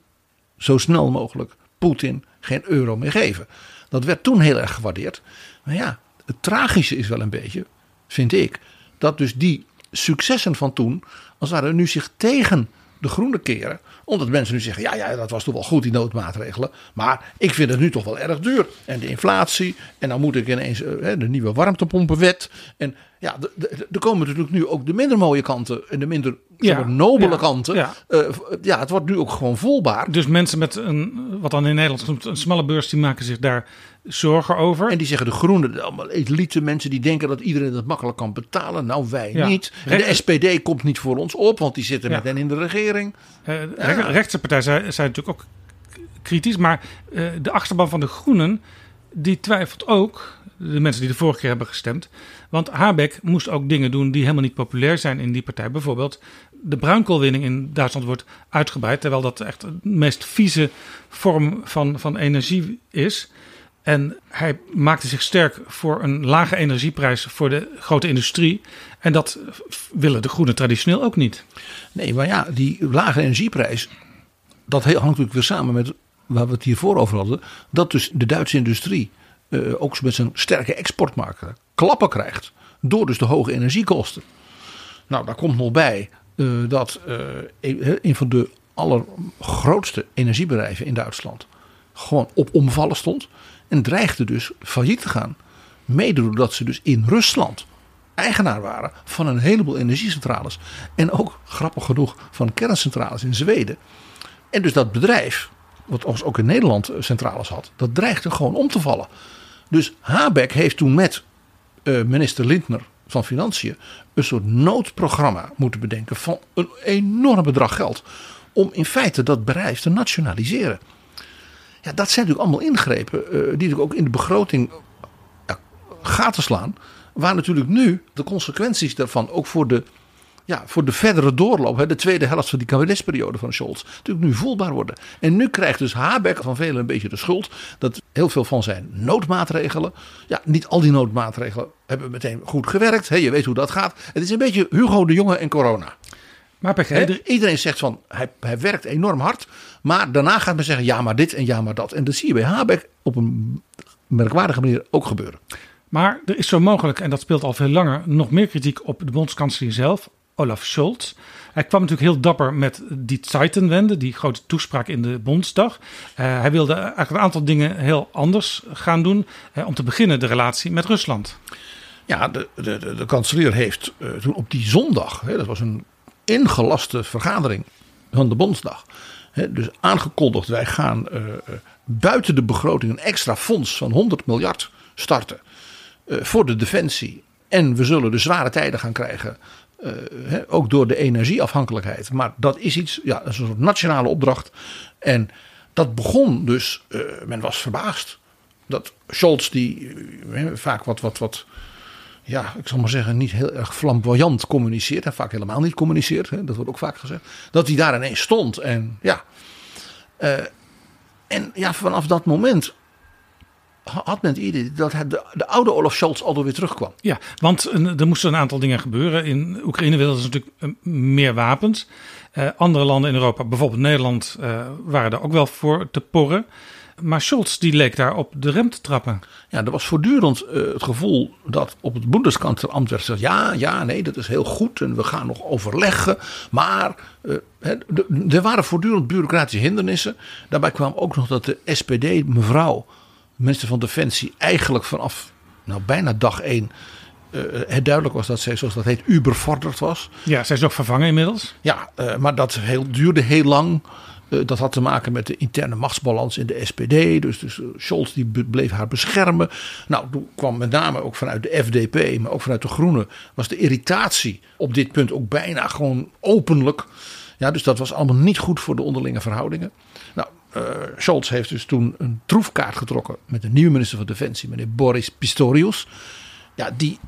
zo snel mogelijk Poetin geen euro meer geven. Dat werd toen heel erg gewaardeerd. Maar ja, het tragische is wel een beetje, vind ik, dat dus die successen van toen, als het ware nu zich tegen de groene keren. Omdat mensen nu zeggen, ja, ja, dat was toch wel goed, die noodmaatregelen. Maar ik vind het nu toch wel erg duur. En de inflatie, en dan moet ik ineens eh, de nieuwe warmtepompenwet. En ja, er komen natuurlijk nu ook de minder mooie kanten en de minder Ja, nobele ja, kanten. ja. Eh, ja, het wordt nu ook gewoon volbaar. Dus mensen met een, wat dan in Nederland genoemd, een smalle beurs, die maken zich daar zorgen over. En die zeggen de groenen, allemaal elite mensen die denken dat iedereen dat makkelijk kan betalen. Nou, wij niet. En de SPD komt niet voor ons op, want die zitten met hen in de regering. Eh, de re- rechtse partijen zijn, zijn natuurlijk ook kritisch. Maar eh, de achterban van de Groenen, die twijfelt ook. De mensen die de vorige keer hebben gestemd. Want Habeck moest ook dingen doen die helemaal niet populair zijn in die partij. Bijvoorbeeld de bruinkoolwinning in Duitsland wordt uitgebreid. Terwijl dat echt de meest vieze vorm van, van energie is. En hij maakte zich sterk voor een lage energieprijs voor de grote industrie. En dat willen de Groenen traditioneel ook niet. Nee, maar ja, die lage energieprijs, dat hangt natuurlijk weer samen met waar we het hiervoor over hadden. Dat dus de Duitse industrie, eh, ook met zijn sterke exportmarkt, klappen krijgt. Door dus de hoge energiekosten. Nou, daar komt nog bij eh, dat eh, een van de allergrootste energiebedrijven in Duitsland gewoon op omvallen stond. En dreigde dus failliet te gaan. Mede doordat ze dus in Rusland eigenaar waren van een heleboel energiecentrales. En ook grappig genoeg van kerncentrales in Zweden. En dus dat bedrijf, wat overigens ook in Nederland centrales had, dat dreigde gewoon om te vallen. Dus Habeck heeft toen met eh, minister Lindner van Financiën een soort noodprogramma moeten bedenken van een enorm bedrag geld. Om in feite dat bedrijf te nationaliseren. Ja, dat zijn natuurlijk allemaal ingrepen eh, die natuurlijk ook in de begroting ja, gaten slaan. Waar natuurlijk nu de consequenties daarvan ook voor de, ja, voor de verdere doorloop, hè, de tweede helft van die kabinetsperiode van Scholz, natuurlijk nu voelbaar worden. En nu krijgt dus Habeck van velen een beetje de schuld dat heel veel van zijn noodmaatregelen, ja, niet al die noodmaatregelen hebben meteen goed gewerkt. Hè, je weet hoe dat gaat. Het is een beetje Hugo de Jonge en corona. Maar er- Iedereen zegt van hij, hij werkt enorm hard. Maar daarna gaat men zeggen ja maar dit en ja maar dat. En dat zie je bij Habeck op een merkwaardige manier ook gebeuren. Maar er is zo mogelijk, en dat speelt al veel langer, nog meer kritiek op de bondskanselier zelf, Olaf Scholz. Hij kwam natuurlijk heel dapper met die Zeitenwende, die grote toespraak in de Bondsdag. Eh, hij wilde eigenlijk een aantal dingen heel anders gaan doen. Eh, om te beginnen de relatie met Rusland. Ja, de, de, de, kanselier heeft eh, toen op die zondag, hè, dat was een ingelaste vergadering van de Bondsdag. Hè, dus aangekondigd, wij gaan buiten de begroting een extra fonds van 100 miljard starten voor de defensie. En we zullen de zware tijden gaan krijgen, eh, ook door de energieafhankelijkheid. Maar dat is iets, ja, een soort nationale opdracht. En dat begon dus, eh, men was verbaasd. Dat Scholz, die eh, vaak wat, wat, wat ja, ik zal maar zeggen, niet heel erg flamboyant communiceert. En vaak helemaal niet communiceert. Dat wordt ook vaak gezegd. Dat hij daar ineens stond. En ja. en ja, vanaf dat moment had men het idee dat de, de oude Olaf Scholz alweer terugkwam. Ja, want er moesten een aantal dingen gebeuren. In Oekraïne wilden ze natuurlijk eh, meer wapens. Eh, andere landen in Europa, bijvoorbeeld Nederland, eh, waren daar ook wel voor te porren. Maar Scholz die leek daar op de rem te trappen. Ja, er was voortdurend het gevoel dat op het Bundeskanzleramt werd gezegd: ja, ja, nee, dat is heel goed en we gaan nog overleggen. Maar er waren voortdurend bureaucratische hindernissen. Daarbij kwam ook nog dat de SPD, mevrouw, minister van Defensie, eigenlijk vanaf nou, bijna dag één. eh, het duidelijk was dat zij, zoals dat heet, ubervorderd was. Ja, zij is ook vervangen inmiddels. Ja, eh, maar dat heel, duurde heel lang. Dat had te maken met de interne machtsbalans in de SPD. Dus, dus Scholz die bleef haar beschermen. Nou, toen kwam met name ook vanuit de FDP, maar ook vanuit de Groenen, was de irritatie op dit punt ook bijna gewoon openlijk. Ja, dus dat was allemaal niet goed voor de onderlinge verhoudingen. Nou, Scholz heeft dus toen een troefkaart getrokken met de nieuwe minister van Defensie, meneer Boris Pistorius. Ja, die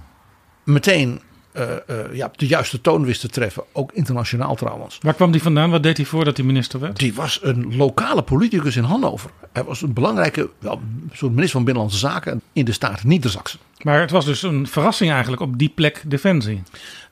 meteen eh, eh, ja, de juiste toon wist te treffen, ook internationaal trouwens. Waar kwam die vandaan? Wat deed hij voordat hij minister werd? Die was een lokale politicus in Hannover. Hij was een belangrijke wel, soort minister van Binnenlandse Zaken in de staat Niedersachsen. Maar het was dus een verrassing eigenlijk op die plek Defensie.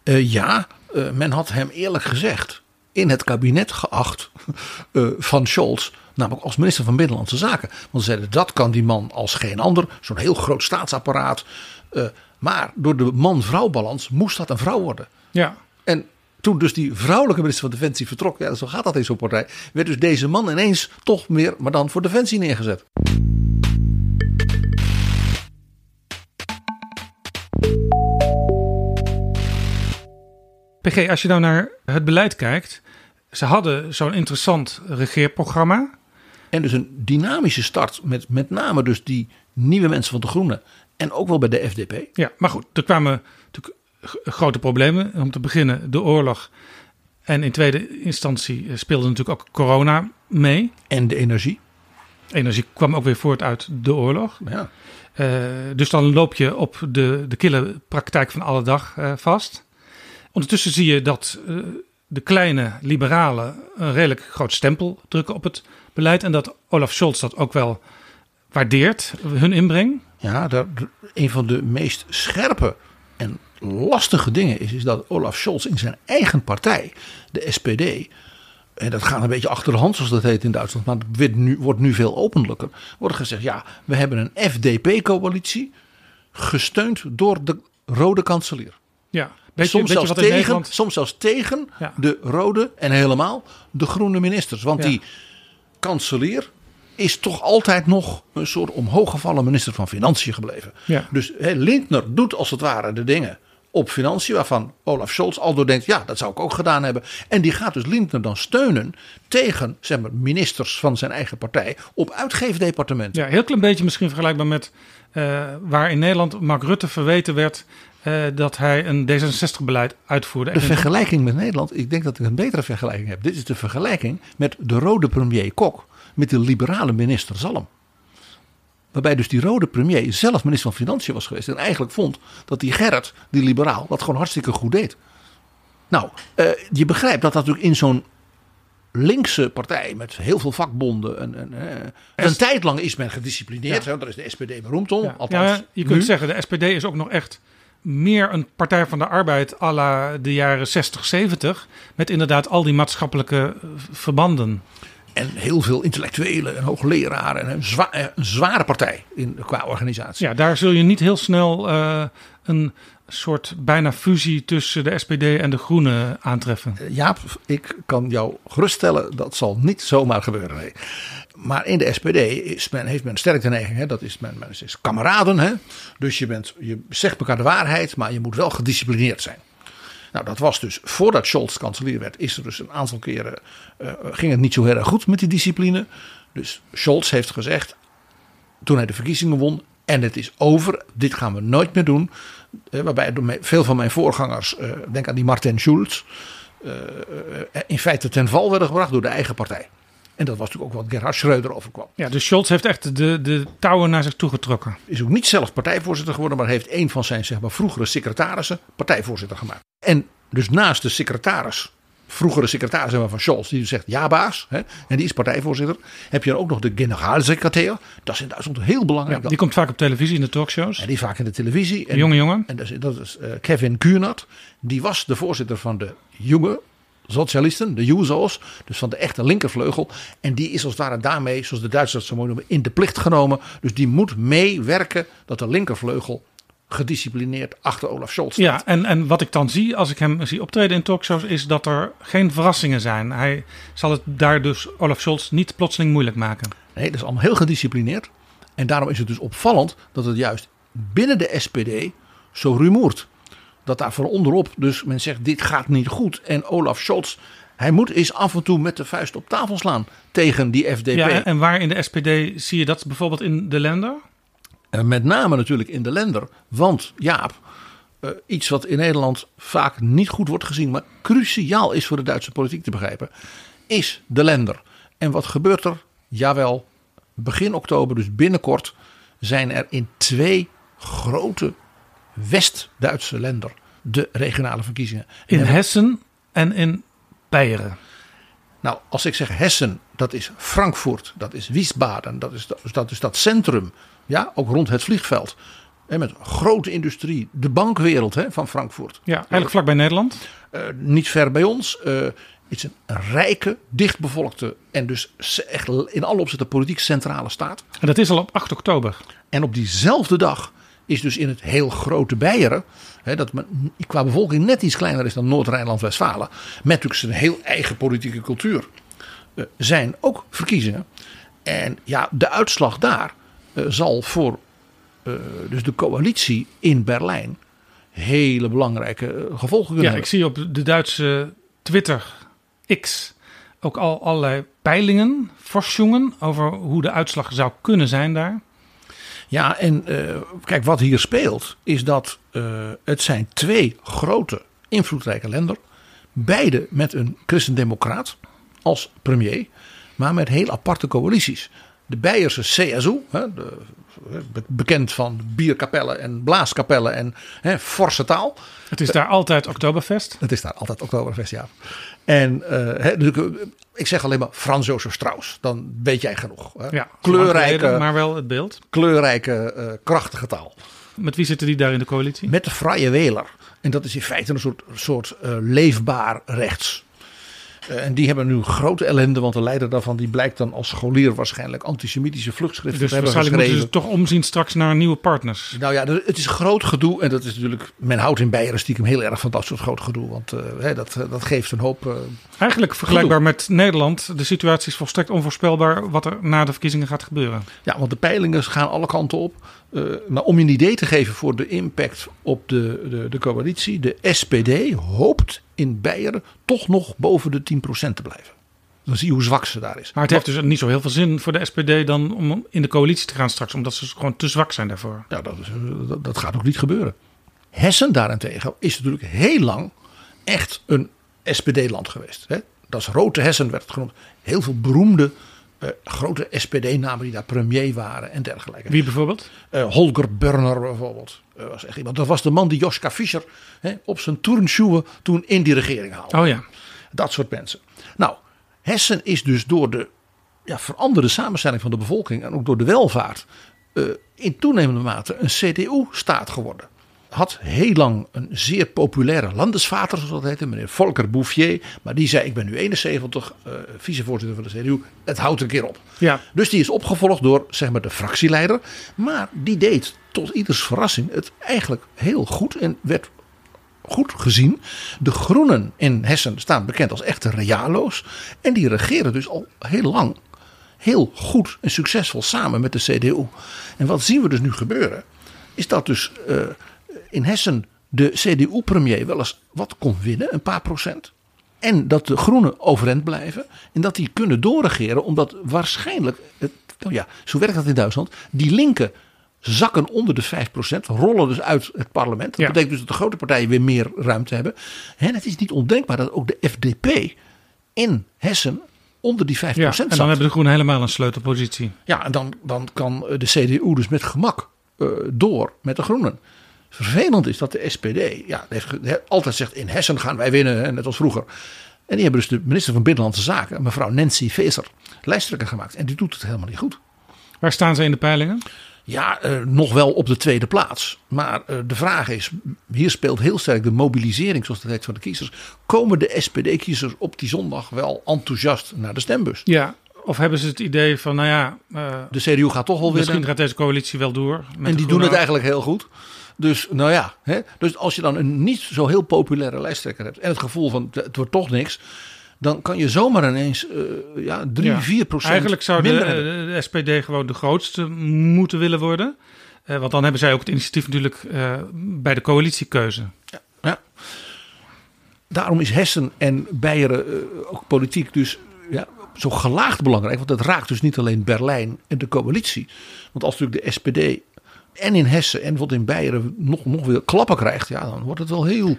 Eh, ja, eh, men had hem eerlijk gezegd in het kabinet geacht eh, van Scholz. Namelijk als minister van Binnenlandse Zaken. Want ze zeiden dat kan die man als geen ander. Zo'n heel groot staatsapparaat. Eh, maar door de man-vrouw balans moest dat een vrouw worden. Ja, En toen dus die vrouwelijke minister van Defensie vertrok, ja, zo gaat dat in zo'n partij, werd dus deze man ineens toch meer, maar dan voor Defensie neergezet. PG, als je nou naar het beleid kijkt. Ze hadden zo'n interessant regeerprogramma. En dus een dynamische start met met name dus die nieuwe mensen van de Groenen en ook wel bij de FDP. Ja, maar goed, er kwamen natuurlijk grote problemen. Om te beginnen de oorlog. En in tweede instantie eh, speelde natuurlijk ook corona mee. En de energie. Energie kwam ook weer voort uit de oorlog. Ja. Eh, dus dan loop je op de, de kille praktijk van alle dag eh, vast. Ondertussen zie je dat de kleine liberalen een redelijk groot stempel drukken op het beleid. En dat Olaf Scholz dat ook wel waardeert, hun inbreng. Ja, daar, een van de meest scherpe en lastige dingen is, is dat Olaf Scholz in zijn eigen partij, de SPD, en dat gaat een beetje achter de hand zoals dat heet in Duitsland, maar het wordt nu, wordt nu veel openlijker, wordt gezegd, ja, we hebben een FDP-coalitie gesteund door de rode kanselier. Ja, soms, zelfs tegen, Nederland... soms zelfs tegen Ja. de rode en helemaal de groene ministers. Want Ja. die kanselier is toch altijd nog een soort omhooggevallen minister van Financiën gebleven. Ja. Dus hè, Lindner doet als het ware de dingen op financiën waarvan Olaf Scholz al door denkt, ja, dat zou ik ook gedaan hebben. En die gaat dus Lindner dan steunen tegen zeg maar, ministers van zijn eigen partij op uitgeefdepartementen. Ja, heel klein beetje misschien vergelijkbaar met eh, waar in Nederland Mark Rutte verweten werd eh, dat hij een D66-beleid uitvoerde. De vergelijking met Nederland, ik denk dat ik een betere vergelijking heb. Dit is de vergelijking met de rode premier Kok met de liberale minister Zalm. Waarbij dus die rode premier zelf minister van Financiën was geweest. En eigenlijk vond dat die Gerrit, die liberaal, dat gewoon hartstikke goed deed. Nou, eh, je begrijpt dat dat natuurlijk in zo'n linkse partij met heel veel vakbonden. En, en, eh, een tijd lang is men gedisciplineerd. hè, Daar is de SPD beroemd om. Ja, Althans, ja, je kunt nu. zeggen, de SPD is ook nog echt meer een partij van de arbeid à la de jaren 60, 70. Met inderdaad al die maatschappelijke eh, verbanden. En heel veel intellectuelen en hoogleraren. En een, zwa- eh, een zware partij in, qua organisatie. Ja, daar zul je niet heel snel eh, een soort bijna fusie tussen de SPD en de Groenen aantreffen. Jaap, ik kan jou geruststellen, dat zal niet zomaar gebeuren. Nee. Maar in de SPD is men, heeft men sterk de neiging, hè, dat is, men, men is kameraden. Hè? Dus je, bent, je zegt elkaar de waarheid, maar je moet wel gedisciplineerd zijn. Nou, dat was dus voordat Scholz kanselier werd, is er dus een aantal keren, eh, ging het niet zo heel erg goed met die discipline. Dus Scholz heeft gezegd, toen hij de verkiezingen won, en het is over, dit gaan we nooit meer doen. Eh, waarbij veel van mijn voorgangers, eh, denk aan die Martin Schulz, in feite ten val werden gebracht door de eigen partij. En dat was natuurlijk ook wat Gerhard Schreuder overkwam. Ja, dus Scholz heeft echt de, de touwen naar zich toegetrokken. Is ook niet zelf partijvoorzitter geworden, maar heeft een van zijn zeg maar, vroegere secretarissen partijvoorzitter gemaakt. En dus naast de secretaris, vroegere secretaris zeg maar, van Scholz, die dus zegt ja baas, hè, en die is partijvoorzitter, heb je dan ook nog de generaalsecretair. Dat is in Duitsland heel belangrijk. Ja, die komt vaak op televisie in de talkshows. En die vaak in de televisie. En, Een jonge jongen. En dat is, dat is eh, Kevin Kuhnert. Die was de voorzitter van de jonge socialisten, de Jusos, dus van de echte linkervleugel. En die is als het ware daarmee, zoals de Duitsers dat zo mooi noemen, in de plicht genomen. Dus die moet meewerken dat de linkervleugel gedisciplineerd achter Olaf Scholz staat. Ja, en, en wat ik dan zie als ik hem zie optreden in talkshows is dat er geen verrassingen zijn. Hij zal het daar dus Olaf Scholz niet plotseling moeilijk maken. Nee, dat is allemaal heel gedisciplineerd. En daarom is het dus opvallend dat het juist binnen de SPD zo rumoert. Dat daar van onderop dus men zegt dit gaat niet goed. En Olaf Scholz, hij moet eens af en toe met de vuist op tafel slaan tegen die FDP. Ja, en waar in de SPD zie je dat bijvoorbeeld in de Länder? En met name natuurlijk in de lender. Want Jaap, eh, iets wat in Nederland vaak niet goed wordt gezien, maar cruciaal is voor de Duitse politiek te begrijpen, is de lender. En wat gebeurt er? Jawel, begin oktober, dus binnenkort, zijn er in twee grote West-Duitse lender de regionale verkiezingen. In En- Hessen en in Beieren. Nou, als ik zeg Hessen, dat is Frankfurt, dat is Wiesbaden, dat is dat, dat, is dat centrum, ja, ook rond het vliegveld. Met grote industrie, de bankwereld hè, van Frankfurt. Ja, eigenlijk vlakbij Nederland. Eh, niet ver bij ons. Eh, het is een rijke, dichtbevolkte en dus echt in alle opzichten politiek centrale staat. En dat is al op 8 oktober. En op diezelfde dag is dus in het heel grote Beieren, hè, dat men qua bevolking net iets kleiner is dan Noord-Rijnland-Westfalen, met natuurlijk zijn heel eigen politieke cultuur, eh, zijn ook verkiezingen. En ja, de uitslag daar eh, zal voor eh, dus de coalitie in Berlijn hele belangrijke gevolgen kunnen Ja, hebben. ik zie op de Duitse Twitter X ook al allerlei peilingen, forschungen over hoe de uitslag zou kunnen zijn daar. Ja, en eh, kijk, wat hier speelt is dat eh, het zijn twee grote invloedrijke landen. Beide met een christendemocraat als premier, maar met heel aparte coalities. De Beierse CSU, hè, de, be- bekend van bierkapellen en blaaskapellen en hè, forse taal. Het is daar altijd Oktoberfest. Het is daar altijd Oktoberfest, ja. En eh, hè, dus ik- zeg alleen maar Frans Jozef Strauss, dan weet jij genoeg. Hè. Ja, lang kleurrijke, maar wel het beeld. kleurrijke eh, krachtige taal. Met wie zitten die daar in de coalitie? Met de Vrije Wähler. En dat is in feite een soort, soort eh, leefbaar rechts. Eh, en die hebben nu grote ellende, want de leider daarvan die blijkt dan als scholier waarschijnlijk antisemitische vluchtschriften Dus te hebben waarschijnlijk geschreven. moeten ze toch omzien straks naar nieuwe partners. Nou ja, het is groot gedoe. En dat is natuurlijk. Men houdt in Beieren stiekem heel erg van dat soort groot gedoe. Want eh, dat, dat geeft een hoop. eh, Eigenlijk vergelijkbaar met Nederland. De situatie is volstrekt onvoorspelbaar wat er na de verkiezingen gaat gebeuren. Ja, want de peilingen gaan alle kanten op. Eh, maar om je een idee te geven voor de impact op de, de, de coalitie. De SPD hoopt in Beieren toch nog boven de 10% te blijven. Dan zie je hoe zwak ze daar is. Maar het heeft dus niet zo heel veel zin voor de SPD dan om in de coalitie te gaan straks. Omdat ze gewoon te zwak zijn daarvoor. Ja, dat, is, dat, dat gaat ook niet gebeuren. Hessen daarentegen is natuurlijk heel lang echt een SPD-land geweest. Hè? Dat is Rote Hessen werd het genoemd. Heel veel beroemde eh, grote SPD-namen die daar premier waren en dergelijke. Wie bijvoorbeeld? Eh, Holger Burner bijvoorbeeld. eh, was echt iemand. Dat was de man die Joschka Fischer hè, op zijn turnschuwen toen in die regering haalde. Oh ja. Dat soort mensen. Nou, Hessen is dus door de ja, veranderde samenstelling van de bevolking en ook door de welvaart in toenemende mate een CDU-staat geworden. Had heel lang een zeer populaire landesvater, zoals dat heette, meneer Volker Bouffier. Maar die zei: Ik ben nu 71, eh, vicevoorzitter van de CDU. Het houdt een keer op. Ja. Dus die is opgevolgd door zeg maar, de fractieleider. Maar die deed tot ieders verrassing het eigenlijk heel goed en werd goed gezien. De Groenen in Hessen staan bekend als echte realo's. En die regeren dus al heel lang heel goed en succesvol samen met de CDU. En wat zien we dus nu gebeuren? Is dat dus eh, in Hessen de CDU-premier wel eens wat kon winnen, een paar procent. En dat de groenen overeind blijven. En dat die kunnen doorregeren, omdat waarschijnlijk, het, nou ja, zo werkt dat in Duitsland, die linken zakken onder de 5%, rollen dus uit het parlement. Dat Ja. betekent dus dat de grote partijen weer meer ruimte hebben. En het is niet ondenkbaar dat ook de FDP in Hessen onder die 5% ja. En zat. dan hebben de Groenen helemaal een sleutelpositie. Ja, en dan, dan kan de CDU dus met gemak eh, door met de Groenen. Vervelend is dat de SPD ja, altijd zegt in Hessen gaan wij winnen, net als vroeger. En die hebben dus de minister van Binnenlandse Zaken, mevrouw Nancy Faeser, lijsttrekker gemaakt. En die doet het helemaal niet goed. Waar staan ze in de peilingen? Ja, eh, nog wel op de tweede plaats. Maar eh, de vraag is, hier speelt heel sterk de mobilisering, zoals dat heet, van de kiezers. Komen de SPD-kiezers op die zondag wel enthousiast naar de stembus? Ja, of hebben ze het idee van, nou ja, eh, De CDU gaat toch wel misschien winnen. gaat deze coalitie wel door. En die doen het eigenlijk heel goed. Dus nou ja, hè? dus als je dan een niet zo heel populaire lijsttrekker hebt en het gevoel van het wordt toch niks, dan kan je zomaar ineens eh, ja, 3, Ja. 4 procent Eigenlijk zou de, de SPD gewoon de grootste moeten willen worden. Eh, want dan hebben zij ook het initiatief natuurlijk eh, bij de coalitiekeuze. Ja. Daarom is Hessen en Beieren eh, ook politiek dus ja, zo gelaagd belangrijk. Want het raakt dus niet alleen Berlijn en de coalitie. Want als natuurlijk de SPD en in Hessen en wat in Beieren nog, nog weer klappen krijgt. Ja, dan wordt het wel heel...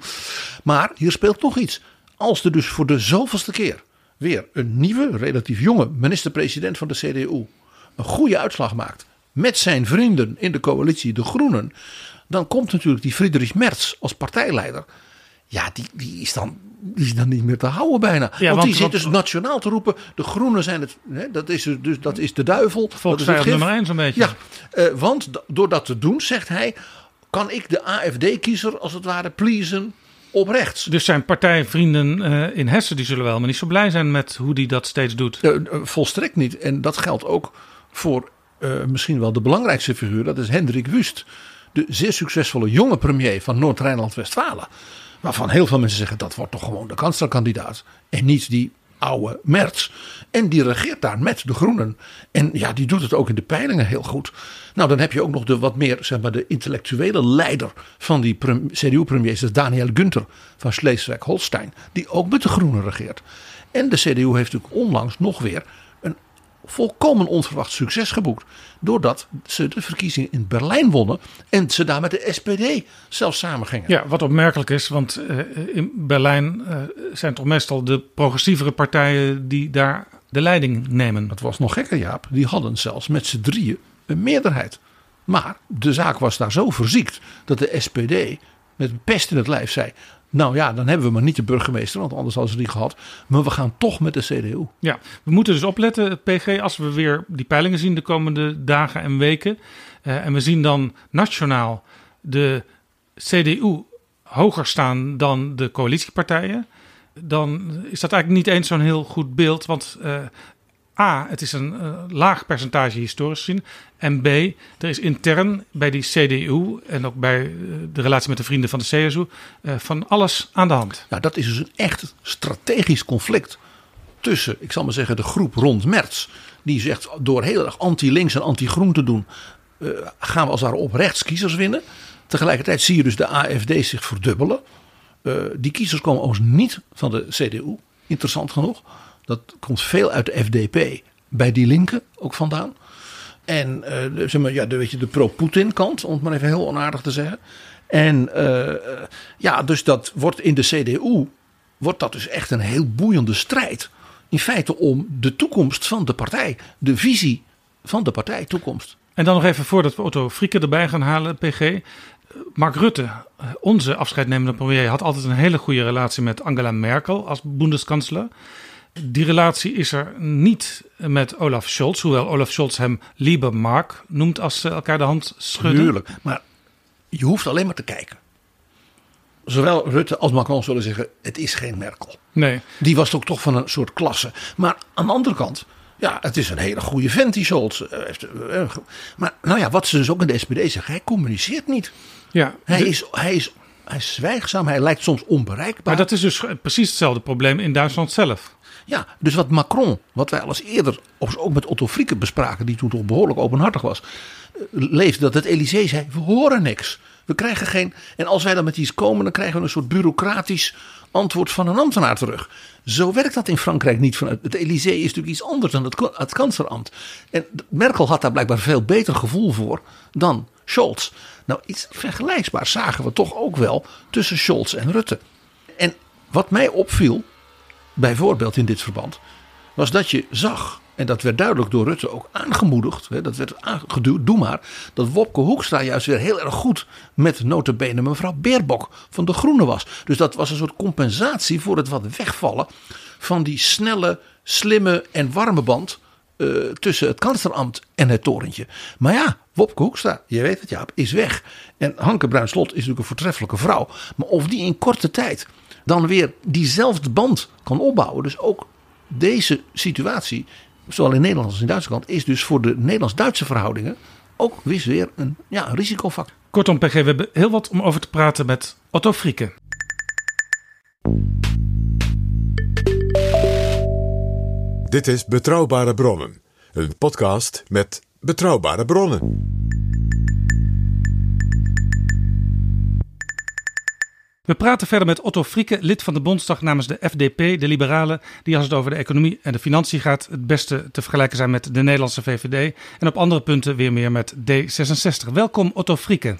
Maar hier speelt nog iets. Als er dus voor de zoveelste keer weer een nieuwe, relatief jonge minister-president van de CDU een goede uitslag maakt. Met zijn vrienden in de coalitie, de Groenen. Dan komt natuurlijk die Friedrich Merz als partijleider. Ja, die, die, is dan, die is dan niet meer te houden bijna. want, want- die zit dus nationaal te roepen. De Groenen zijn het. Hè, dat, is, dus, dat is de duivel. dat is het nummer één zo'n beetje. Ja, eh, want door dat te doen, zegt hij. kan ik de AFD-kiezer als het ware pleasen op rechts. Dus zijn partijvrienden eh, in Hessen die zullen wel maar niet zo blij zijn met hoe die dat steeds doet. Eh, volstrekt niet. En dat geldt ook voor misschien wel de belangrijkste figuur. Dat is Hendrik Wust. De zeer succesvolle jonge premier van Noord-Rijnland-Westfalen. Waarvan heel veel mensen zeggen dat wordt toch gewoon de kanslerkandidaat. En niet die oude Merz. En die regeert daar met de Groenen. En ja, die doet het ook in de peilingen heel goed. Nou, dan heb je ook nog de wat meer, zeg maar, de intellectuele leider van die prem- CDU-premiers. Dat is Daniel Günther van Schleswig-Holstein. Die ook met de Groenen regeert. En de CDU heeft natuurlijk onlangs nog weer volkomen onverwacht succes geboekt. Doordat ze de verkiezingen in Berlijn wonnen. En ze daar met de SPD zelfs samen gingen. Ja, wat opmerkelijk is, want eh, in Berlijn eh, zijn toch meestal de progressievere partijen die daar de leiding nemen. Het was nog gekker, Jaap. Die hadden zelfs met z'n drieën een meerderheid. Maar de zaak was daar zo verziekt dat de SPD met pest in het lijf zei. Nou ja, dan hebben we maar niet de burgemeester, want anders hadden ze die gehad. Maar we gaan toch met de CDU. Ja, we moeten dus opletten, PG, als we weer die peilingen zien de komende dagen en weken. eh, en we zien dan nationaal de CDU hoger staan dan de coalitiepartijen. Dan is dat eigenlijk niet eens zo'n heel goed beeld. Want eh, A, het is een eh, laag percentage historisch gezien. En B, er is intern bij die CDU en ook bij eh, de relatie met de vrienden van de CSU eh, van alles aan de hand. Nou, dat is dus een echt strategisch conflict tussen, ik zal maar zeggen, de groep rond Merz. Die zegt door heel erg anti-links en anti-groen te doen, gaan we als daar op rechts kiezers winnen. Tegelijkertijd zie je dus de AFD zich verdubbelen. Die kiezers komen overigens niet van de CDU, interessant genoeg. Dat komt veel uit de FDP, bij die linken ook vandaan. En eh, zeg maar, ja, de, weet je, de pro-Poetin kant, om het maar even heel onaardig te zeggen. En eh, eh, ja, dus dat wordt in de CDU, wordt dat dus echt een heel boeiende strijd. In feite om de toekomst van de partij, de visie van de partij toekomst. En dan nog even voordat we Otto Frieke erbij gaan halen, PG. Mark Rutte, onze afscheidnemende premier, had altijd een hele goede relatie met Angela Merkel als bondskanselier. Die relatie is er niet met Olaf Scholz, hoewel Olaf Scholz hem lieber Mark noemt als ze elkaar de hand schudden. Tuurlijk, maar je hoeft alleen maar te kijken. Zowel Rutte als Macron zullen zeggen, het is geen Merkel. Nee, Die was ook toch van een soort klasse. Maar aan de andere kant, ja, het is een hele goede vent die Scholz. Eh, eh, ge- Maar nou ja, wat ze dus ook in de SPD zeggen, hij communiceert niet. ja. Hij De- is, hij is, hij is zwijgzaam, hij lijkt soms onbereikbaar. maar dat is dus precies hetzelfde probleem in Duitsland zelf. Ja, dus wat Macron, wat wij al eens eerder ook met Otto Frieke bespraken, die toen toch behoorlijk openhartig was, eh, leefde dat het Elysée zei: we horen niks. We krijgen geen. En als wij dan met iets komen, dan krijgen we een soort bureaucratisch antwoord van een ambtenaar terug. Zo werkt dat in Frankrijk niet. Vanuit het Elysée is natuurlijk iets anders dan het, het. En Merkel had daar blijkbaar veel beter gevoel voor dan Scholz. Nou, iets vergelijkbaars zagen we toch ook wel tussen Scholz en Rutte. En wat mij opviel, bijvoorbeeld in dit verband, was dat je zag, en dat werd duidelijk door Rutte ook aangemoedigd, hè, dat werd aangeduwd, doe maar, dat Wopke Hoekstra juist weer heel erg goed met notabene mevrouw Beerbok van de Groenen was. Dus dat was een soort compensatie voor het wat wegvallen van die snelle, slimme en warme band eh, tussen het kanslerambt en het torentje. Maar ja, Wopke Hoekstra, je weet het Jaap, is weg. En Hanke Bruinslot is natuurlijk een voortreffelijke vrouw. Maar of die in korte tijd dan weer diezelfde band kan opbouwen. Dus ook deze situatie, zowel in Nederland als in Duitsland, is dus voor de Nederlands-Duitse verhoudingen ook weer een, ja, risicofactor. Kortom, PG, we hebben heel wat om over te praten met Otto Frieken. Dit is Betrouwbare Bronnen, een podcast met betrouwbare bronnen. We praten verder met Otto Frieke, lid van de Bondsdag namens de FDP, de Liberalen, die als het over de economie en de financiën gaat het beste te vergelijken zijn met de Nederlandse VVD en op andere punten weer meer met D66. Welkom Otto Frieke.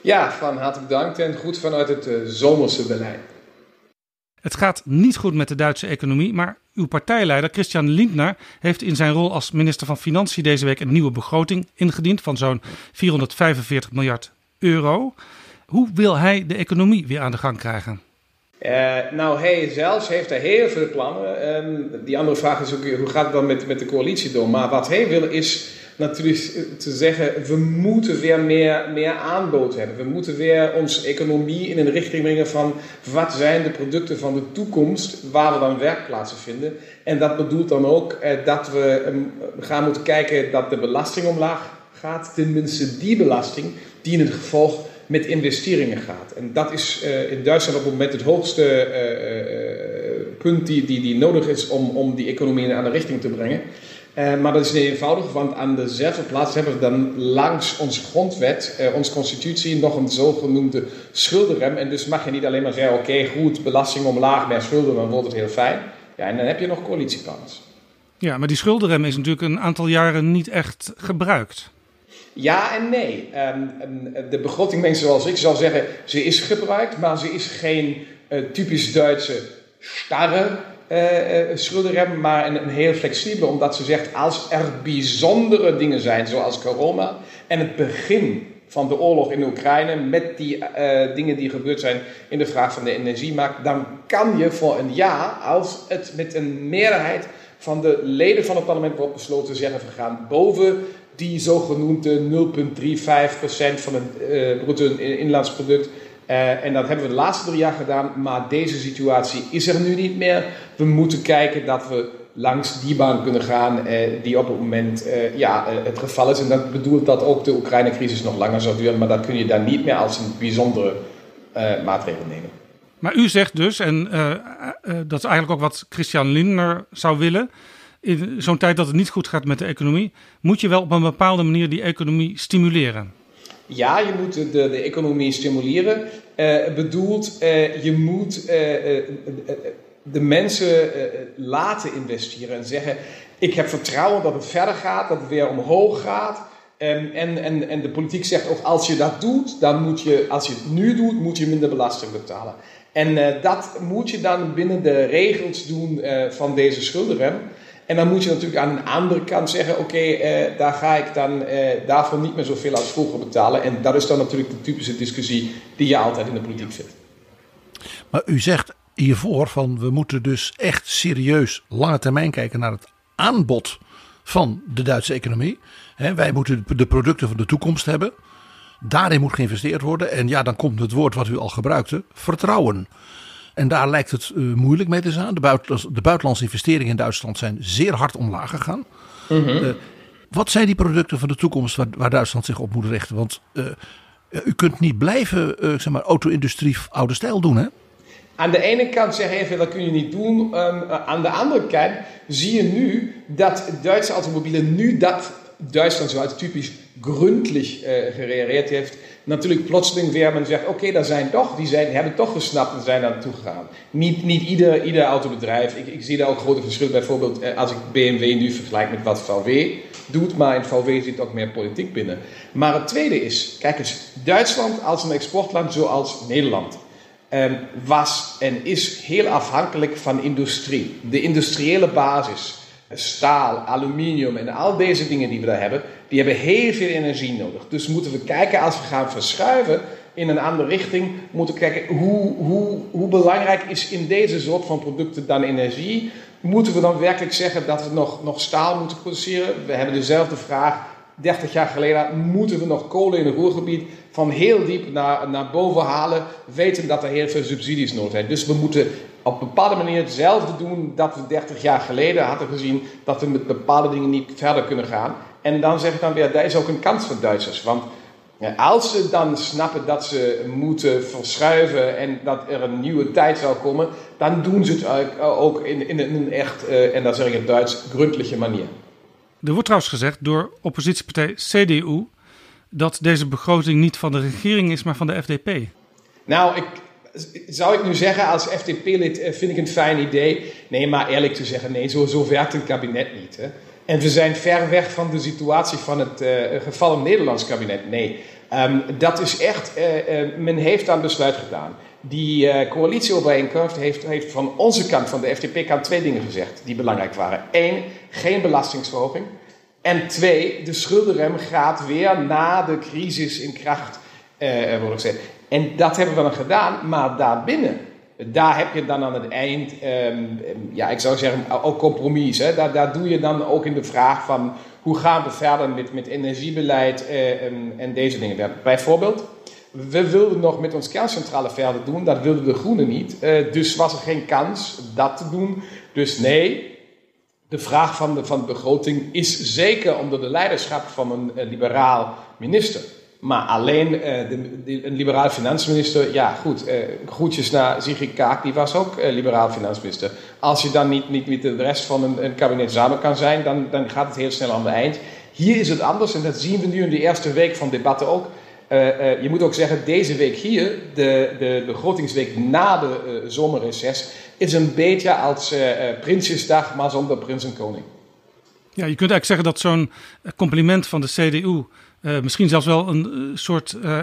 Ja, van hartelijk dank en goed vanuit het uh, zomerse Berlijn. Het gaat niet goed met de Duitse economie, maar uw partijleider Christian Lindner heeft in zijn rol als minister van Financiën deze week een nieuwe begroting ingediend van zo'n 445 miljard euro. Hoe wil hij de economie weer aan de gang krijgen? Uh, nou, hij zelfs heeft er heel veel plannen. Um, die andere vraag is ook, hoe gaat het dan met, met de coalitie door? Maar wat hij wil is natuurlijk te zeggen, we moeten weer meer, meer aanbod hebben. We moeten weer onze economie in een richting brengen van wat zijn de producten van de toekomst waar we dan werkplaatsen vinden. En dat bedoelt dan ook eh, dat we um, gaan moeten kijken dat de belasting omlaag gaat. Tenminste die belasting die in het gevolg met investeringen gaat. En dat is uh, in Duitsland op het moment het hoogste uh, punt die, die, die nodig is om, om die economie in een andere richting te brengen. Maar dat is niet eenvoudig, want aan dezelfde plaats hebben we dan langs onze grondwet, uh, onze constitutie, nog een zogenoemde schuldenrem. En dus mag je niet alleen maar zeggen, oké goed, belasting omlaag, meer schulden, dan wordt het heel fijn. Ja, en dan heb je nog coalitieplannen. Ja, maar die schuldenrem is natuurlijk een aantal jaren niet echt gebruikt. Ja en nee. Um, de begroting, mensen zoals ik zal zeggen, ze is gebruikt, maar ze is geen uh, typisch Duitse starre uh, uh, schuldenrem, maar een, heel flexibele, omdat ze zegt, als er bijzondere dingen zijn, zoals corona en het begin van de oorlog in Oekraïne, met die dingen die gebeurd zijn in de vraag van de energiemarkt, dan kan je voor een jaar, als het met een meerderheid van de leden van het parlement wordt besloten, zeggen we gaan boven die zogenoemde 0,35% van het uh, bruto inlands product. Uh, en dat hebben we de laatste drie jaar gedaan, maar deze situatie is er nu niet meer. We moeten kijken dat we langs die baan kunnen gaan uh, die op het moment ja, het geval is. En dat bedoelt dat ook de Oekraïne-crisis nog langer zou duren, maar dat kun je dan niet meer als een bijzondere maatregel nemen. Maar u zegt dus, en dat is eigenlijk ook wat Christian Lindner zou willen, in zo'n tijd dat het niet goed gaat met de economie, moet je wel op een bepaalde manier die economie stimuleren. Ja, je moet de, de economie stimuleren. Uh, bedoelt, uh, je moet uh, de mensen laten investeren en zeggen: Ik heb vertrouwen dat het verder gaat, dat het weer omhoog gaat. Um, en, en, en de politiek zegt ook: Als je dat doet, dan moet je, als je het nu doet, moet je minder belasting betalen. En dat moet je dan binnen de regels doen van deze schuldenrem. En dan moet je natuurlijk aan de andere kant zeggen: oké, okay, uh, daar ga ik dan uh, daarvoor niet meer zoveel als vroeger betalen. En dat is dan natuurlijk de typische discussie die je altijd in de politiek vindt. Maar u zegt hiervoor van we moeten dus echt serieus lange termijn kijken naar het aanbod van de Duitse economie. He, wij moeten de producten van de toekomst hebben. Daarin moet geïnvesteerd worden. En ja, dan komt het woord wat u al gebruikte: vertrouwen. En daar lijkt het uh, moeilijk mee te zijn. De, buitenlands, de, buitenlandse investeringen in Duitsland zijn zeer hard omlaag gegaan. Mm -hmm. uh, wat zijn die producten van de toekomst waar, waar, Duitsland zich op moet richten? Want uh, u kunt niet blijven, zeg maar, auto-industrie oude stijl doen, hè? Aan de ene kant zeg je even, dat kun je niet doen. Um, aan de andere kant zie je nu dat Duitse automobielen nu dat Duitsland zoals typisch gründlich gereageerd heeft natuurlijk plotseling weer men zegt: Oké, daar zijn toch, die zijn, hebben toch gesnapt en zijn daar naartoe gegaan. Niet, niet ieder, ieder autobedrijf. Ik, ik zie daar ook grote verschillen. Bijvoorbeeld eh, als ik BMW nu vergelijk met wat VW doet, maar in VW zit ook meer politiek binnen. Maar het tweede is: kijk eens, Duitsland als een exportland zoals Nederland. Um, was en is heel afhankelijk van industrie. De industriële basis staal, aluminium en al deze dingen die we daar hebben, die hebben heel veel energie nodig. Dus moeten we kijken, als we gaan verschuiven in een andere richting, moeten we kijken hoe, hoe, hoe belangrijk is in deze soort van producten dan energie. Moeten we dan werkelijk zeggen dat we nog, nog staal moeten produceren? We hebben dezelfde vraag 30 jaar geleden moeten we nog kolen in het Roergebied van heel diep naar, naar boven halen, weten dat er heel veel subsidies nodig zijn. Dus we moeten op een bepaalde manier hetzelfde doen dat we 30 jaar geleden hadden gezien dat we met bepaalde dingen niet verder kunnen gaan. En dan zeg ik dan weer, daar is ook een kans voor Duitsers. Want als ze dan snappen dat ze moeten verschuiven en dat er een nieuwe tijd zal komen, dan doen ze het ook in, in een echt, eh, en dan zeg ik het Duits, gründliche manier. Er wordt trouwens gezegd door oppositiepartij CDU dat deze begroting niet van de regering is, maar van de FDP. Nou, ik, zou ik nu zeggen als FDP-lid eh, vind ik een fijn idee? Nee, maar eerlijk te zeggen, nee, zo, werkt een kabinet niet. Hè? En we zijn ver weg van de situatie van het uh, gevallen Nederlands kabinet. Nee, ehm, dat is echt, men heeft daar besluit gedaan. Die coalitieovereenkomst heeft, heeft van onze kant, van de FDP-kant, twee dingen gezegd die belangrijk waren. Eén, geen belastingsverhoging. En twee, de schuldenrem gaat weer na de crisis in kracht worden gezet. En dat hebben we dan gedaan, maar daarbinnen daar heb je dan aan het eind, ehm, ja, ik zou zeggen, ook compromis. Hè? Daar, doe je dan ook in de vraag van hoe gaan we verder met, met energiebeleid eh, en, en, deze dingen. Bijvoorbeeld, we wilden nog met ons kerncentrale verder doen, dat wilden de Groenen niet. Uh, dus was er geen kans dat te doen. Dus nee, de vraag van de, van begroting is zeker onder de leiderschap van een, een liberaal minister. Maar alleen uh, de, een liberaal financiënminister, ja goed, uh, groetjes naar Sigrid Kaak, die was ook uh, liberaal financiënminister. Als je dan niet, niet met de rest van een, een, kabinet samen kan zijn, dan, dan gaat het heel snel aan de eind. Hier is het anders en dat zien we nu in de eerste week van debatten ook. je moet ook zeggen, deze week hier, de, de begrotingsweek na de zomerreces, is een beetje als Prinsjesdag, maar zonder prins en koning. Ja, je kunt eigenlijk zeggen dat zo'n compliment van de CDU misschien zelfs wel een uh, soort uh,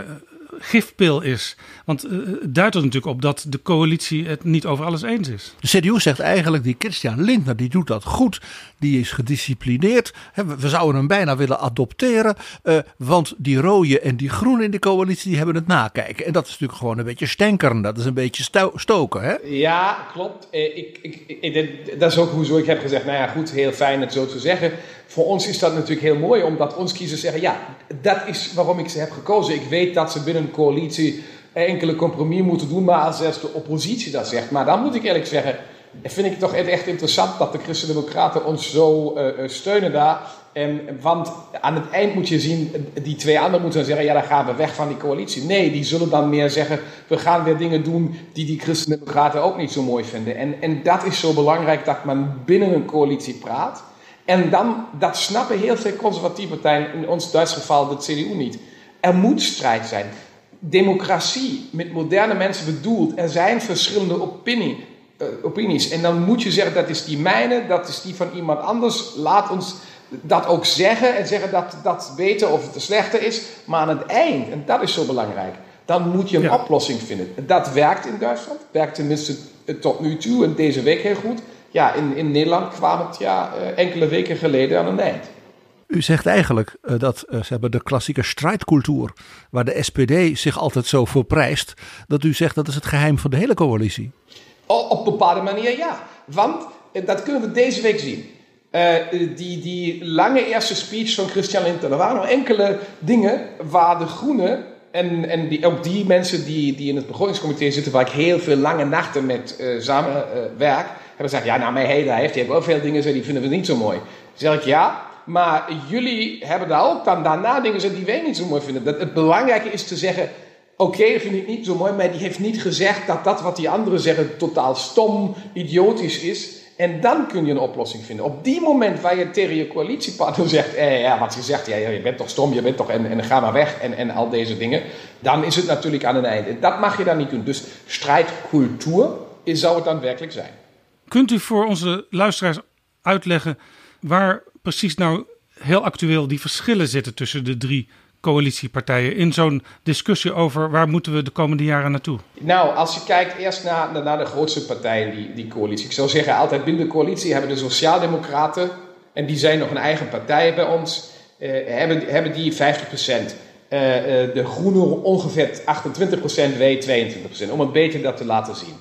gifpil is. Want het duidt er natuurlijk op dat de coalitie het niet over alles eens is. De CDU zegt eigenlijk, die Christian Lindner die doet dat goed. Die is gedisciplineerd. We zouden hem bijna willen adopteren. want die rode en die groene in de coalitie die hebben het nakijken. En dat is natuurlijk gewoon een beetje stenkeren. Dat is een beetje stoken. Hè? Ja, klopt. Ik, ik, ik, dat is ook hoezo ik heb gezegd, nou ja goed, heel fijn het zo te zeggen. Voor ons is dat natuurlijk heel mooi, omdat ons kiezers zeggen: ja, dat is waarom ik ze heb gekozen. Ik weet dat ze binnen een coalitie enkele compromis moeten doen, maar zelfs de oppositie dat zegt. Maar dan moet ik eerlijk zeggen, vind ik het toch echt interessant dat de Christen-Democraten ons zo uh, steunen daar. En, want aan het eind moet je zien, die twee anderen moeten zeggen: ja, dan gaan we weg van die coalitie. Nee, die zullen dan meer zeggen: we gaan weer dingen doen die die Christen-Democraten ook niet zo mooi vinden. En, en dat is zo belangrijk dat men binnen een coalitie praat. En dan, dat snappen heel veel conservatieve partijen, in ons Duits geval de CDU niet. Er moet strijd zijn. Democratie met moderne mensen bedoeld. Er zijn verschillende opinie, uh, opinies. En dan moet je zeggen, dat is die mijne, dat is die van iemand anders. Laat ons dat ook zeggen en zeggen dat dat beter of het slechter is. Maar aan het eind, en dat is zo belangrijk, dan moet je een oplossing vinden. Dat werkt in Duitsland, werkt tenminste tot nu toe en deze week heel goed ja, in, in Nederland kwam het ja, eh, enkele weken geleden aan een eind. U zegt eigenlijk uh, dat uh, ze hebben de klassieke strijdcultuur, waar de SPD zich altijd zo voor prijst, dat u zegt dat is het geheim van de hele coalitie. op bepaalde manier ja, want dat kunnen we deze week zien. Die, die lange eerste speech van Christian Lindner, er waren enkele dingen waar de Groenen en, en die, ook die mensen die, die in het begrotingscomité zitten, waar ik heel veel lange nachten met uh, samen uh, hebben gezegd, ja, nou, mijn hele heeft, die hebben ook veel dingen die vinden we niet zo mooi. Zeg ik, ja, maar jullie hebben daar ook dan daarna dingen die wij niet zo mooi vinden. Dat het belangrijke is te zeggen, oké, okay, vind ik niet zo mooi, maar die heeft niet gezegd dat dat wat die anderen zeggen totaal stom, idiotisch is. En dan kun je een oplossing vinden. Op die moment waar je tegen je coalitiepartner zegt, eh, ja, wat je zegt, ja, je bent toch stom, je bent toch, en, en ga maar weg, en, en al deze dingen. Dan is het natuurlijk aan een einde. Dat mag je dan niet doen. Dus strijdcultuur zou het dan werkelijk zijn. Kunt u voor onze luisteraars uitleggen waar precies nou heel actueel die verschillen zitten tussen de drie coalitiepartijen in zo'n discussie over waar moeten we de komende jaren naartoe? Nou, als je kijkt eerst naar, naar de grootste partijen, die, die coalitie. Ik zou zeggen, altijd binnen de coalitie hebben de Sociaaldemocraten, en die zijn nog een eigen partij bij ons, eh, hebben, hebben die 50 procent. Uh, uh, de Groenen ongeveer 28 procent, wij 22 procent. Om een beetje dat te laten zien.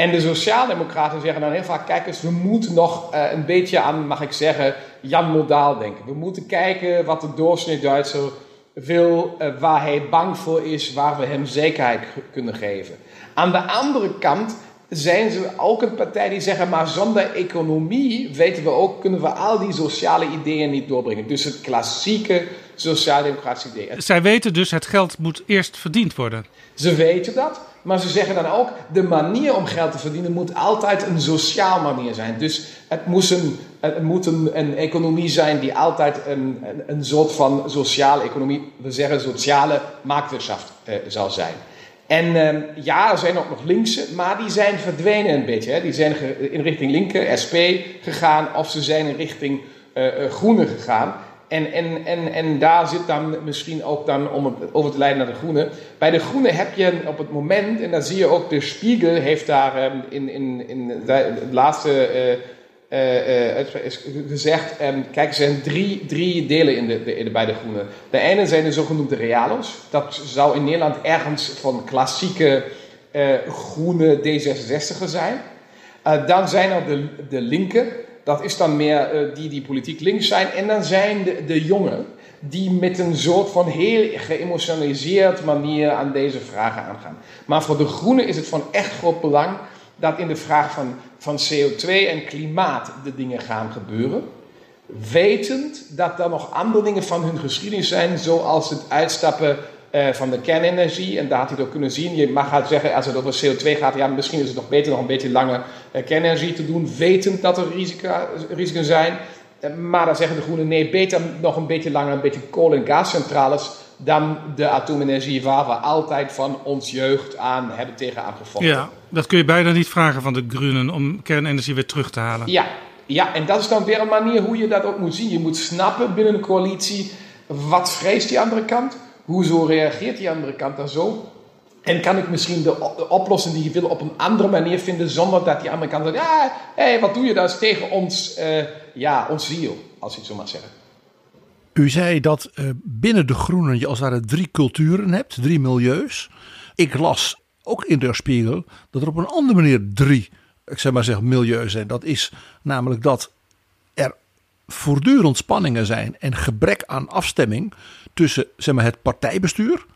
En de Sociaaldemocraten zeggen dan heel vaak: kijk eens, we moeten nog uh, een beetje aan, mag ik zeggen, Jan Modaal denken. We moeten kijken wat de doorsnee Duitser wil, uh, waar hij bang voor is, waar we hem zekerheid kunnen geven. Aan de andere kant zijn ze ook een partij die zeggen, maar zonder economie, weten we ook, kunnen we al die sociale ideeën niet doorbrengen. Dus het klassieke sociaal-democratische idee. Zij weten dus, het geld moet eerst verdiend worden. Ze weten dat, maar ze zeggen dan ook, de manier om geld te verdienen moet altijd een sociaal manier zijn. Dus het moet een, het moet een, een economie zijn die altijd een, een, een, soort van sociale economie, we zeggen sociale marktwirtschaft eh, zal zijn. En uh, ja, er zijn ook nog linkse, maar die zijn verdwenen een beetje. Hè. Die zijn in richting linker, SP gegaan, of ze zijn in richting uh, uh, groene gegaan. En, en, en, en daar zit dan misschien ook dan, om het over te leiden naar de groene. Bij de groene heb je op het moment, en dan zie je ook, de Spiegel heeft daar um, in, in, in de, laatste uh, uh, gezegd, um, kijk, er zijn drie, drie delen in de, de, bij de groene. De ene zijn de zogenoemde realos. Dat zou in Nederland ergens van klassieke uh, groene D66'er zijn. dan zijn er de, de linker. Dat is dan meer die die politiek links zijn. En dan zijn de, de jongen die met een soort van heel geëmotionaliseerd manier aan deze vragen aangaan. Maar voor de groenen is het van echt groot belang dat in de vraag van, van CO2 en klimaat de dingen gaan gebeuren. Wetend dat er nog andere dingen van hun geschiedenis zijn, zoals het uitstappen uh, van de kernenergie. En daar had hij het ook kunnen zien. Je mag het zeggen, als het over CO2 gaat, ja, misschien is het nog beter nog een beetje langer uh, kernenergie te doen, wetend dat er risico's zijn. Uh, maar dan zeggen de groenen, nee, beter nog een beetje langer een beetje kool- en gascentrales dan de atoomenergie waar we altijd van ons jeugd aan hebben tegen aangevochten. Dat kun je bijna niet vragen van de groenen om kernenergie weer terug te halen. Ja, ja, en dat is dan weer een manier hoe je dat ook moet zien. Je moet snappen binnen een coalitie, wat vreest die andere kant? Hoezo reageert die andere kant daar zo? En kan ik misschien de, de oplossing die je wil op een andere manier vinden, zonder dat die andere kant zegt: ja, hé, wat doe je? Dat is tegen ons, uh, ja, ons ziel, als je het zo mag zeggen. U zei dat uh, binnen de Groenen je als het ware drie culturen hebt, drie milieus. Ik las ook in de Spiegel dat er op een andere manier drie, ik zeg maar zeg, milieus zijn. Dat is namelijk dat er voortdurend spanningen zijn en gebrek aan afstemming tussen zeg maar, het partijbestuur,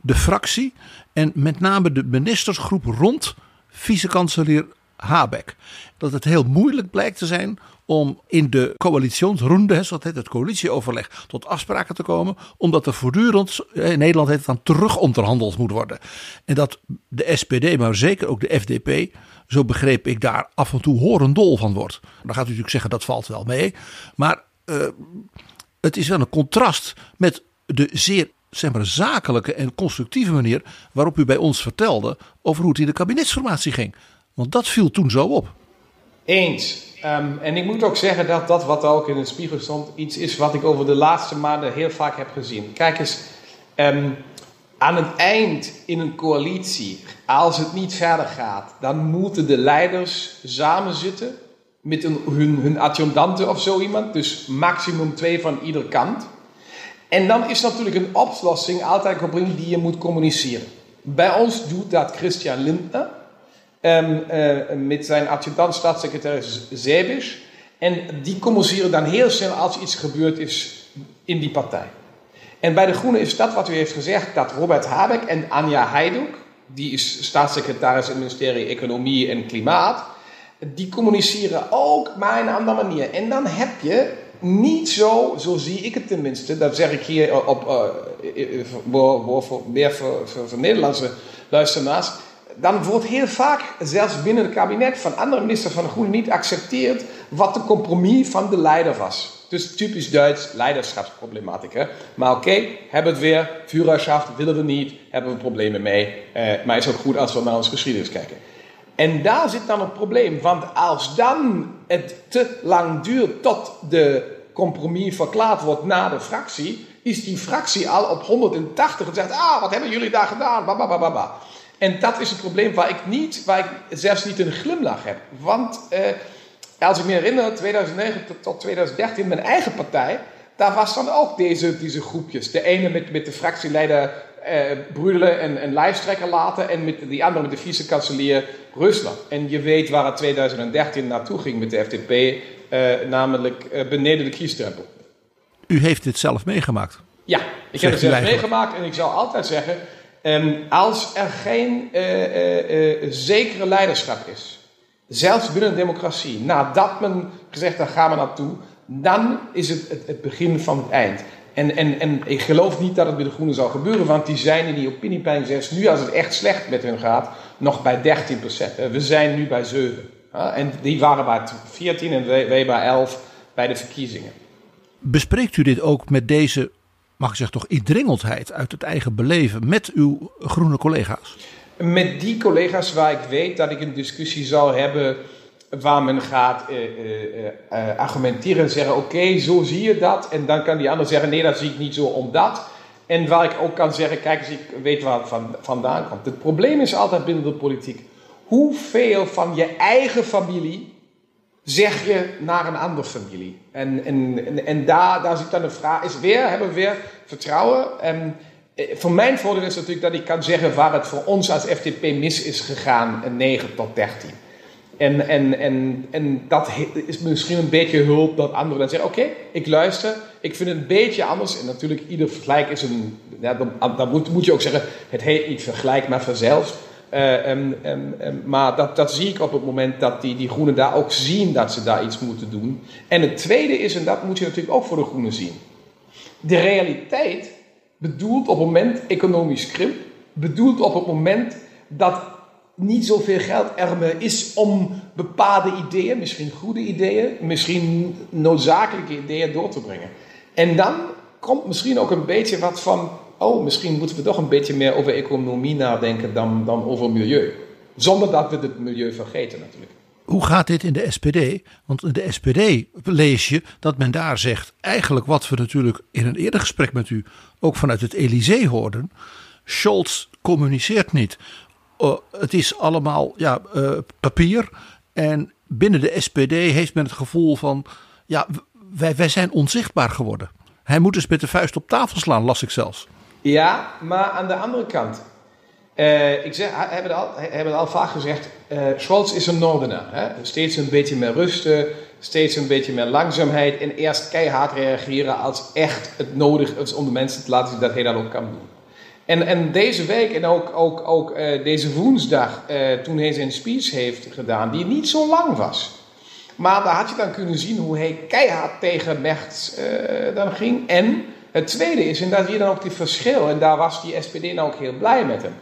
de fractie en met name de ministersgroep rond vicekanselier Habeck. Dat het heel moeilijk blijkt te zijn om in de coalitionsronde, zoals het, het coalitieoverleg, tot afspraken te komen. Omdat er voortdurend, in Nederland heet het dan, terug onderhandeld moet worden. En dat de SPD, maar zeker ook de FDP, zo begreep ik daar af en toe horendol van wordt. Dan gaat u natuurlijk zeggen dat valt wel mee. Maar uh, het is wel een contrast met de zeer zeg zakelijke en constructieve manier waarop u bij ons vertelde over hoe het in de kabinetsformatie ging. Want dat viel toen zo op. Eens. Um, en ik moet ook zeggen dat dat wat ook in de spiegel stond, iets is wat ik over de laatste maanden heel vaak heb gezien. Kijk eens, um, aan het eind in een coalitie, als het niet verder gaat, dan moeten de leiders samen zitten met hun, hun of zo iemand. Dus maximum twee van ieder kant. En dan is natuurlijk een oplossing altijd een die je moet communiceren. Bij ons doet dat Christian Lindner um, uh, met zijn adjudant staatssecretaris Zebisch. En die communiceren dan heel snel als iets gebeurd is in die partij. En bij de Groenen is dat wat u heeft gezegd, dat Robert Habeck en Anja Heiduk, die is staatssecretaris in het ministerie Economie en Klimaat, die communiceren ook, maar in een andere manier. En dan heb je niet zo, zo zie ik het tenminste, dat zeg ik hier op, uh, voor, voor, meer voor, voor, voor Nederlandse luisteraars, dan wordt heel vaak, zelfs binnen het kabinet, van andere ministers van de Groenen niet accepteerd wat de compromis van de leider was. Dus typisch Duits leiderschapsproblematiek. Hè? Maar oké, okay, hebben het weer, Führerschaft willen we niet, hebben we problemen mee. Uh, maar is ook goed als we naar onze geschiedenis kijken. En daar zit dan het probleem, want als dan het te lang duurt tot de compromis verklaard wordt na de fractie, is die fractie al op 180 en zegt, ah, wat hebben jullie daar gedaan? Ba, En dat is het probleem waar ik niet, waar ik zelfs niet een glimlach heb. Want eh, als ik me herinner, 2009 tot, tot 2013, mijn eigen partij, daar was dan ook deze, deze groepjes. De ene met, met de fractieleider uh, Brudelen een, een lijsttrekker laten en met die andere, met de vice-kanselier Rusland. En je weet waar het 2013 naartoe ging met de FDP, uh, namelijk uh, beneden de kiesdrempel. U heeft dit zelf meegemaakt? Ja, ik heb het zelf meegemaakt en ik zou altijd zeggen, um, als er geen zekere leiderschap is, zelfs binnen een democratie, nadat men gezegd daar gaan we naartoe, dan is het, het het begin van het eind. En, en, en ik geloof niet dat het bij de Groenen zal gebeuren, want die zijn in die opiniepeiling zelfs nu als het echt slecht met hun gaat, nog bij 13% We zijn nu bij 7. En die waren bij 14 en wij bij 11 bij de verkiezingen. Bespreekt u dit ook met deze, mag ik zeggen toch, indringeldheid uit het eigen beleven met uw groene collega's? Met die collega's waar ik weet dat ik een discussie zal hebben waar men gaat uh, uh, argumenteren en zeggen: Oké, zo zie je dat. En dan kan die ander zeggen: Nee, dat zie ik niet zo omdat. En waar ik ook kan zeggen: Kijk eens, ik weet waar het van, vandaan komt. Het probleem is altijd binnen de politiek: hoeveel van je eigen familie zeg je naar een andere familie? En, en, en, en daar, daar zit dan de vraag: is weer, hebben we weer vertrouwen? En, voor mijn voordeel is natuurlijk dat ik kan zeggen waar het voor ons als FDP mis is gegaan, 9 tot 13. En, en, en, en dat is misschien een beetje hulp dat anderen dan zeggen: Oké, ik luister, ik vind het een beetje anders. En natuurlijk, ieder vergelijk is een. Ja, dan, dan moet, moet je ook zeggen: Het heet niet vergelijk, maar vanzelf. Uh, um, um, um, maar dat, dat zie ik op het moment dat die, die groenen daar ook zien dat ze daar iets moeten doen. En het tweede is, en dat moet je natuurlijk ook voor de groenen zien: de realiteit bedoelt op het moment economisch krimp, bedoelt op het moment dat niet zoveel geld er meer is om bepaalde ideeën, misschien goede ideeën, misschien noodzakelijke ideeën door te brengen. En dan komt misschien ook een beetje wat van, oh, misschien moeten we toch een beetje meer over economie nadenken dan, dan over milieu. Zonder dat we het milieu vergeten natuurlijk. Hoe gaat dit in de SPD? Want in de SPD lees je dat men daar zegt, eigenlijk wat we natuurlijk in een eerder gesprek met u ook vanuit het Elysée hoorden. Scholz communiceert niet. Uh, het is allemaal ja, uh, papier. En binnen de SPD heeft men het gevoel van, ja, wij, wij zijn onzichtbaar geworden. Hij moet dus met de vuist op tafel slaan, las ik zelfs. Ja, maar aan de andere kant. Uh, ik zeg, hebben het al, hebben het al vaak gezegd, uh, Scholz is een Noordener. Hè? Steeds een beetje meer rusten, steeds een beetje meer langzaamheid en eerst keihard reageren als echt het nodig is om de mensen te laten zien dat hij dat ook kan doen. En, en deze week en ook, ook, ook uh, deze woensdag, toen hij zijn speech heeft gedaan, die niet zo lang was. Maar daar had je dan kunnen zien hoe hij keihard tegen Merz dan ging. En het tweede is, en daar zie je dan ook die verschil, en daar was die SPD nou ook heel blij met hem.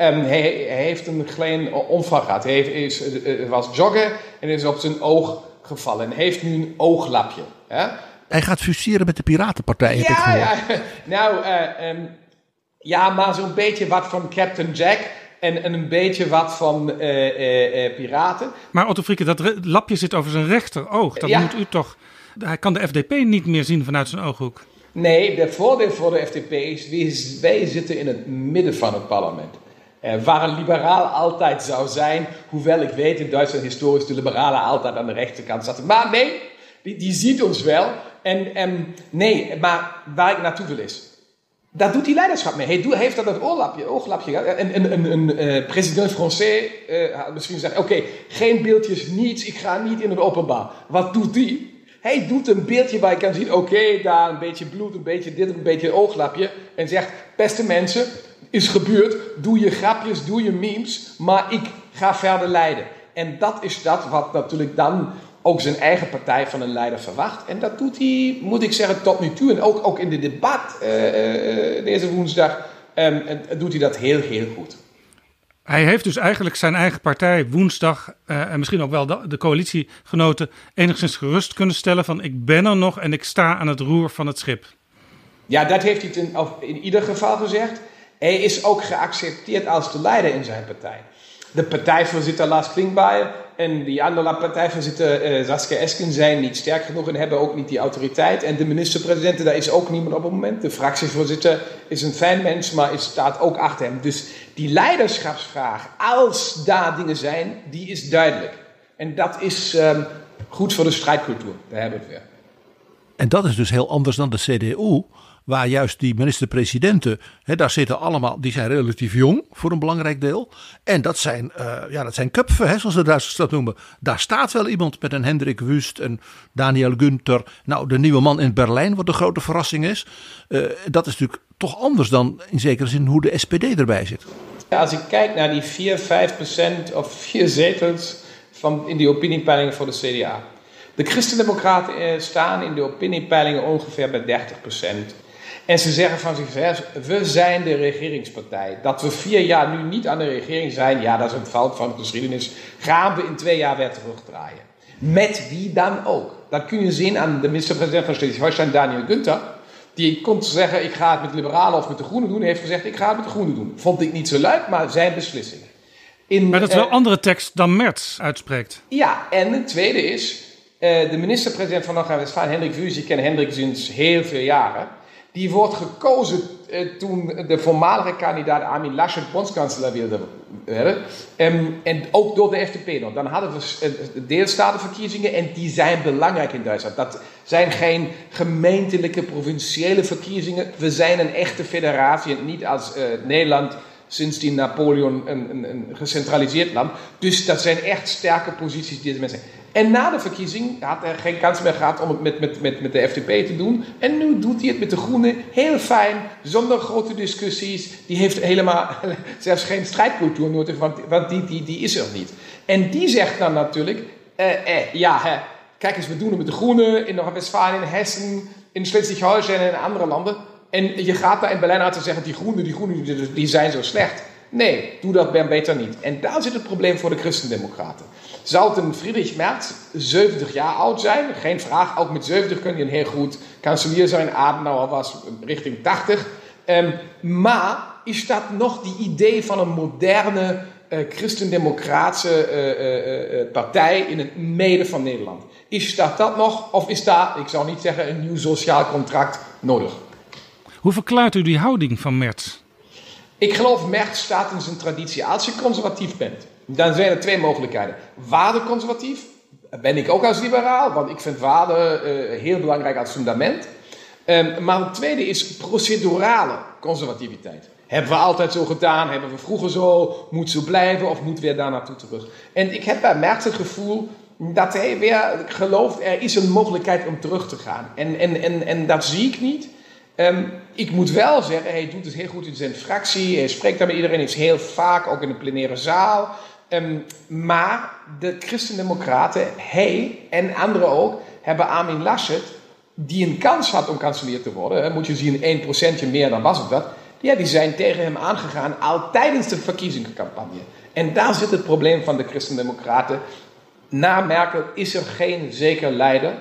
Um, hij, hij, heeft een klein onval gehad. Hij heeft, is, uh, was joggen en is op zijn oog gevallen. En heeft nu een ooglapje. Hè? Hij gaat fuseren met de Piratenpartij, heb ja, ik Ja, nou, uh, um, ja, maar zo'n beetje wat van Captain Jack en, en een beetje wat van uh, piraten. Maar Otto Frieke, dat lapje zit over zijn rechteroog. Dat ja. moet u toch... Hij kan de FDP niet meer zien vanuit zijn ooghoek. Nee, de voordeel voor de FDP is, wij zitten in het midden van het parlement. Uh, waar een liberaal altijd zou zijn, hoewel ik weet in Duitsland historisch de liberalen altijd aan de rechterkant zaten. Maar nee, die, die ziet ons wel. En, en nee, maar waar ik naartoe wil is, daar doet hij leiderschap mee. Hij, heeft dat het ooglapje, ooglapje gehad. En een, een, uh, president Français uh, had misschien gezegd, oké, geen beeldjes, niets, ik ga niet in het openbaar. Wat doet hij? Hij doet een beeldje waar je kan zien, oké, daar een beetje bloed, een beetje dit, een beetje ooglapje. En zegt, beste mensen, is gebeurd. Doe je grapjes, doe je memes, maar ik ga verder leiden. En dat is dat wat natuurlijk dan ook zijn eigen partij van een leider verwacht. En dat doet hij, moet ik zeggen, tot nu toe. En ook, ook in de debat uh, deze woensdag um, doet hij dat heel, heel goed. Hij heeft dus eigenlijk zijn eigen partij woensdag uh, en misschien ook wel de, coalitiegenoten enigszins gerust kunnen stellen van ik ben er nog en ik sta aan het roer van het schip. Ja, dat heeft hij in, in ieder geval gezegd. Hij is ook geaccepteerd als de leider in zijn partij. De partijvoorzitter Lars Klinkbaar en die andere partijvoorzitter uh, Saskia Esken zijn niet sterk genoeg en hebben ook niet die autoriteit. En de minister-president, daar is ook niemand op het moment. De fractievoorzitter is een fijn mens, maar is, staat ook achter hem. Dus die leiderschapsvraag, als daar dingen zijn, die is duidelijk. En dat is um, goed voor de strijdcultuur. Daar hebben we het weer. En dat is dus heel anders dan de CDU Waar juist die minister-presidenten, daar zitten allemaal, die zijn relatief jong voor een belangrijk deel. En dat zijn, uh, ja, dat zijn köpfen, hè, zoals de Duitsers dat noemen. Daar staat wel iemand met een Hendrik Wust en Daniel Günther. Nou, de nieuwe man in Berlijn, wat de grote verrassing is. Uh, dat is natuurlijk toch anders dan in zekere zin hoe de SPD erbij zit. Ja, als ik kijk naar die 4, 5 procent of 4 zetels van, in die opiniepeilingen voor de CDA. De Christendemocraten eh, staan in de opiniepeilingen ongeveer bij 30 procent. En ze zeggen van zichzelf, we zijn de regeringspartij. Dat we vier jaar nu niet aan de regering zijn, ja, dat is een fout van de geschiedenis. Gaan we in twee jaar weer terugdraaien. Met wie dan ook. Dat kun je zien aan de minister-president van Schleswig-Holstein, Daniel Günther. Die kon zeggen, ik ga het met liberalen of met de groenen doen. Hij heeft gezegd, ik ga het met de groenen doen. Vond ik niet zo leuk, maar zijn beslissingen. In, maar dat is wel uh, andere tekst dan Merz uitspreekt. Ja, en het tweede is, uh, de minister-president van Noord-Westfalen, Hendrik Vuurs, ik ken Hendrik sinds heel veel jaren. Die wordt gekozen uh, toen de voormalige kandidaat Armin Laschet bondskanselier wilde werden. Um, en ook door de FDP nog. Dan hadden we deelstatenverkiezingen en die zijn belangrijk in Duitsland. Dat zijn geen gemeentelijke, provinciële verkiezingen. We zijn een echte federatie niet als uh, Nederland sinds die Napoleon een, gecentraliseerd land. Dus dat zijn echt sterke posities die deze mensen En na de verkiezing had hij geen kans meer gehad om het met, met, met, met de FDP te doen. En nu doet hij het met de Groenen heel fijn, zonder grote discussies. Die heeft helemaal zelfs geen strijdcultuur nodig, want, want die, die, die is er niet. En die zegt dan natuurlijk, eh, eh, ja, hè, kijk eens, we doen het met de Groenen in Noord-Westfalen, in Hessen, in Schleswig-Holstein en in andere landen. En je gaat daar in Berlijn uit te zeggen, die groenen, die groenen, die zijn zo slecht. Nee, doe dat beter niet. En daar zit het probleem voor de christendemocraten. Zou een Friedrich Merz 70 jaar oud zijn? Geen vraag, ook met 70 kun je een heel goed kanselier zijn. Adenauer was richting 80. Um, maar is dat nog die idee van een moderne uh, christendemocratische uh, uh, partij in het midden van Nederland? Is dat dat nog? Of is daar, ik zou niet zeggen, een nieuw sociaal contract nodig? Hoe verklaart u die houding van Merz? Ik geloof Merz staat in zijn traditie. Als je conservatief bent, dan zijn er twee mogelijkheden. Waardeconservatief, ben ik ook als liberaal, want ik vind waarde uh, heel belangrijk als fundament. Um, maar het tweede is procedurale conservativiteit. Hebben we altijd zo gedaan? Hebben we vroeger zo? Moet zo blijven of moeten we daar naartoe terug? En ik heb bij Merz het gevoel dat hij weer gelooft, er is een mogelijkheid om terug te gaan. En, en, en, en dat zie ik niet. Um, ik moet wel zeggen, hij doet het heel goed in zijn fractie. Hij spreekt daar met iedereen, is heel vaak ook in de plenaire zaal. Um, maar de Christendemocraten, hij en anderen ook, hebben Armin Laschet, die een kans had om kanselier te worden, hè, moet je zien, 1% meer dan was het dat. Ja, die zijn tegen hem aangegaan al tijdens de verkiezingscampagne. En daar zit het probleem van de Christendemocraten. Na Merkel is er geen zeker leider.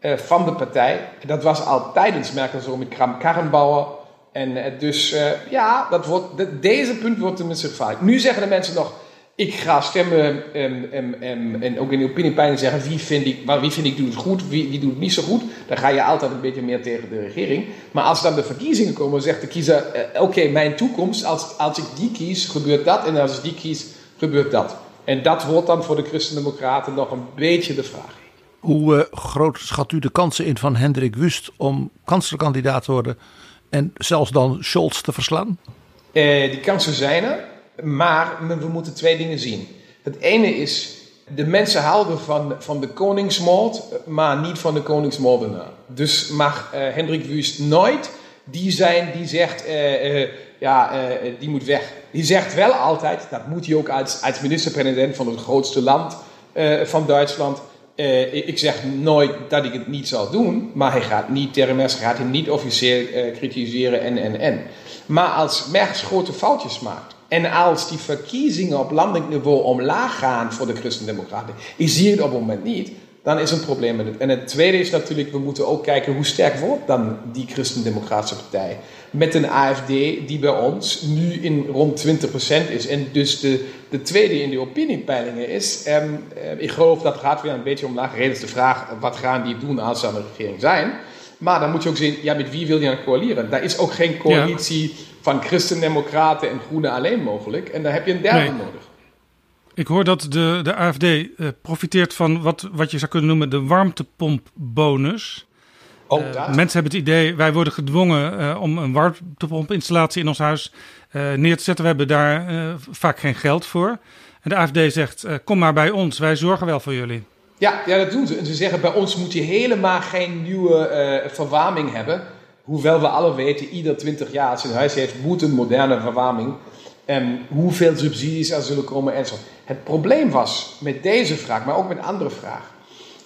Uh, van de partij. Dat was al tijdens Merkel zo met Kram Karrenbauer. En uh, dus uh, ja, dat wordt, de, deze punt wordt tenminste gevaarlijk. Nu zeggen de mensen nog, ik ga stemmen um, um, um, en ook in de opiniepeiling zeggen wie vind ik, wie vind ik doet het goed, wie, wie doet het niet zo goed. Dan ga je altijd een beetje meer tegen de regering. Maar als dan de verkiezingen komen, zegt de kiezer, oké, mijn toekomst, als, als ik die kies, gebeurt dat. En als ik die kies, gebeurt dat. En dat wordt dan voor de Christendemocraten nog een beetje de vraag. Hoe uh, groot schat u de kansen in van Hendrik Wust om kanslerkandidaat te worden en zelfs dan Scholz te verslaan? Uh, die kansen zijn er, maar we moeten twee dingen zien. Het ene is, de mensen houden van, van de koningsmoord, maar niet van de koningsmoordenaar. Dus mag uh, Hendrik Wust nooit die zijn die zegt, ja, die moet weg. Die zegt wel altijd, dat moet hij ook als, als minister-president van het grootste land van Duitsland uh, ik zeg nooit dat ik het niet zal doen, maar hij gaat niet, tegen Merks gaat hij niet officieel uh, kritiseren en, en, en. Maar als Merks grote foutjes maakt en als die verkiezingen op landelijk niveau omlaag gaan voor de Christendemocraten, ik zie het op het moment niet, dan is een probleem met het. En het tweede is natuurlijk, we moeten ook kijken hoe sterk wordt dan die Christendemocratische partij. Met een AFD die bij ons nu in rond 20% is. En dus de, de tweede in de opiniepeilingen is. En, eh, ik geloof dat gaat weer een beetje omlaag. Reden is de vraag, wat gaan die doen als ze aan de regering zijn? Maar dan moet je ook zien, ja, met wie wil je aan coaleren? Daar is ook geen coalitie ja. van Christendemocraten en Groenen alleen mogelijk. En daar heb je een derde nee. nodig. Ik hoor dat de, de AFD uh, profiteert van wat, wat je zou kunnen noemen de warmtepompbonus. Uh, mensen hebben het idee, wij worden gedwongen uh, om een warmtepompinstallatie in ons huis neer te zetten. We hebben daar vaak geen geld voor. En de AFD zegt, kom maar bij ons, wij zorgen wel voor jullie. Ja, ja, dat doen ze. En ze zeggen, bij ons moet je helemaal geen nieuwe verwarming hebben. Hoewel we alle weten, ieder 20 jaar zijn huis heeft, moet een moderne verwarming. En hoeveel subsidies er zullen komen en zo. Het probleem was met deze vraag, maar ook met andere vragen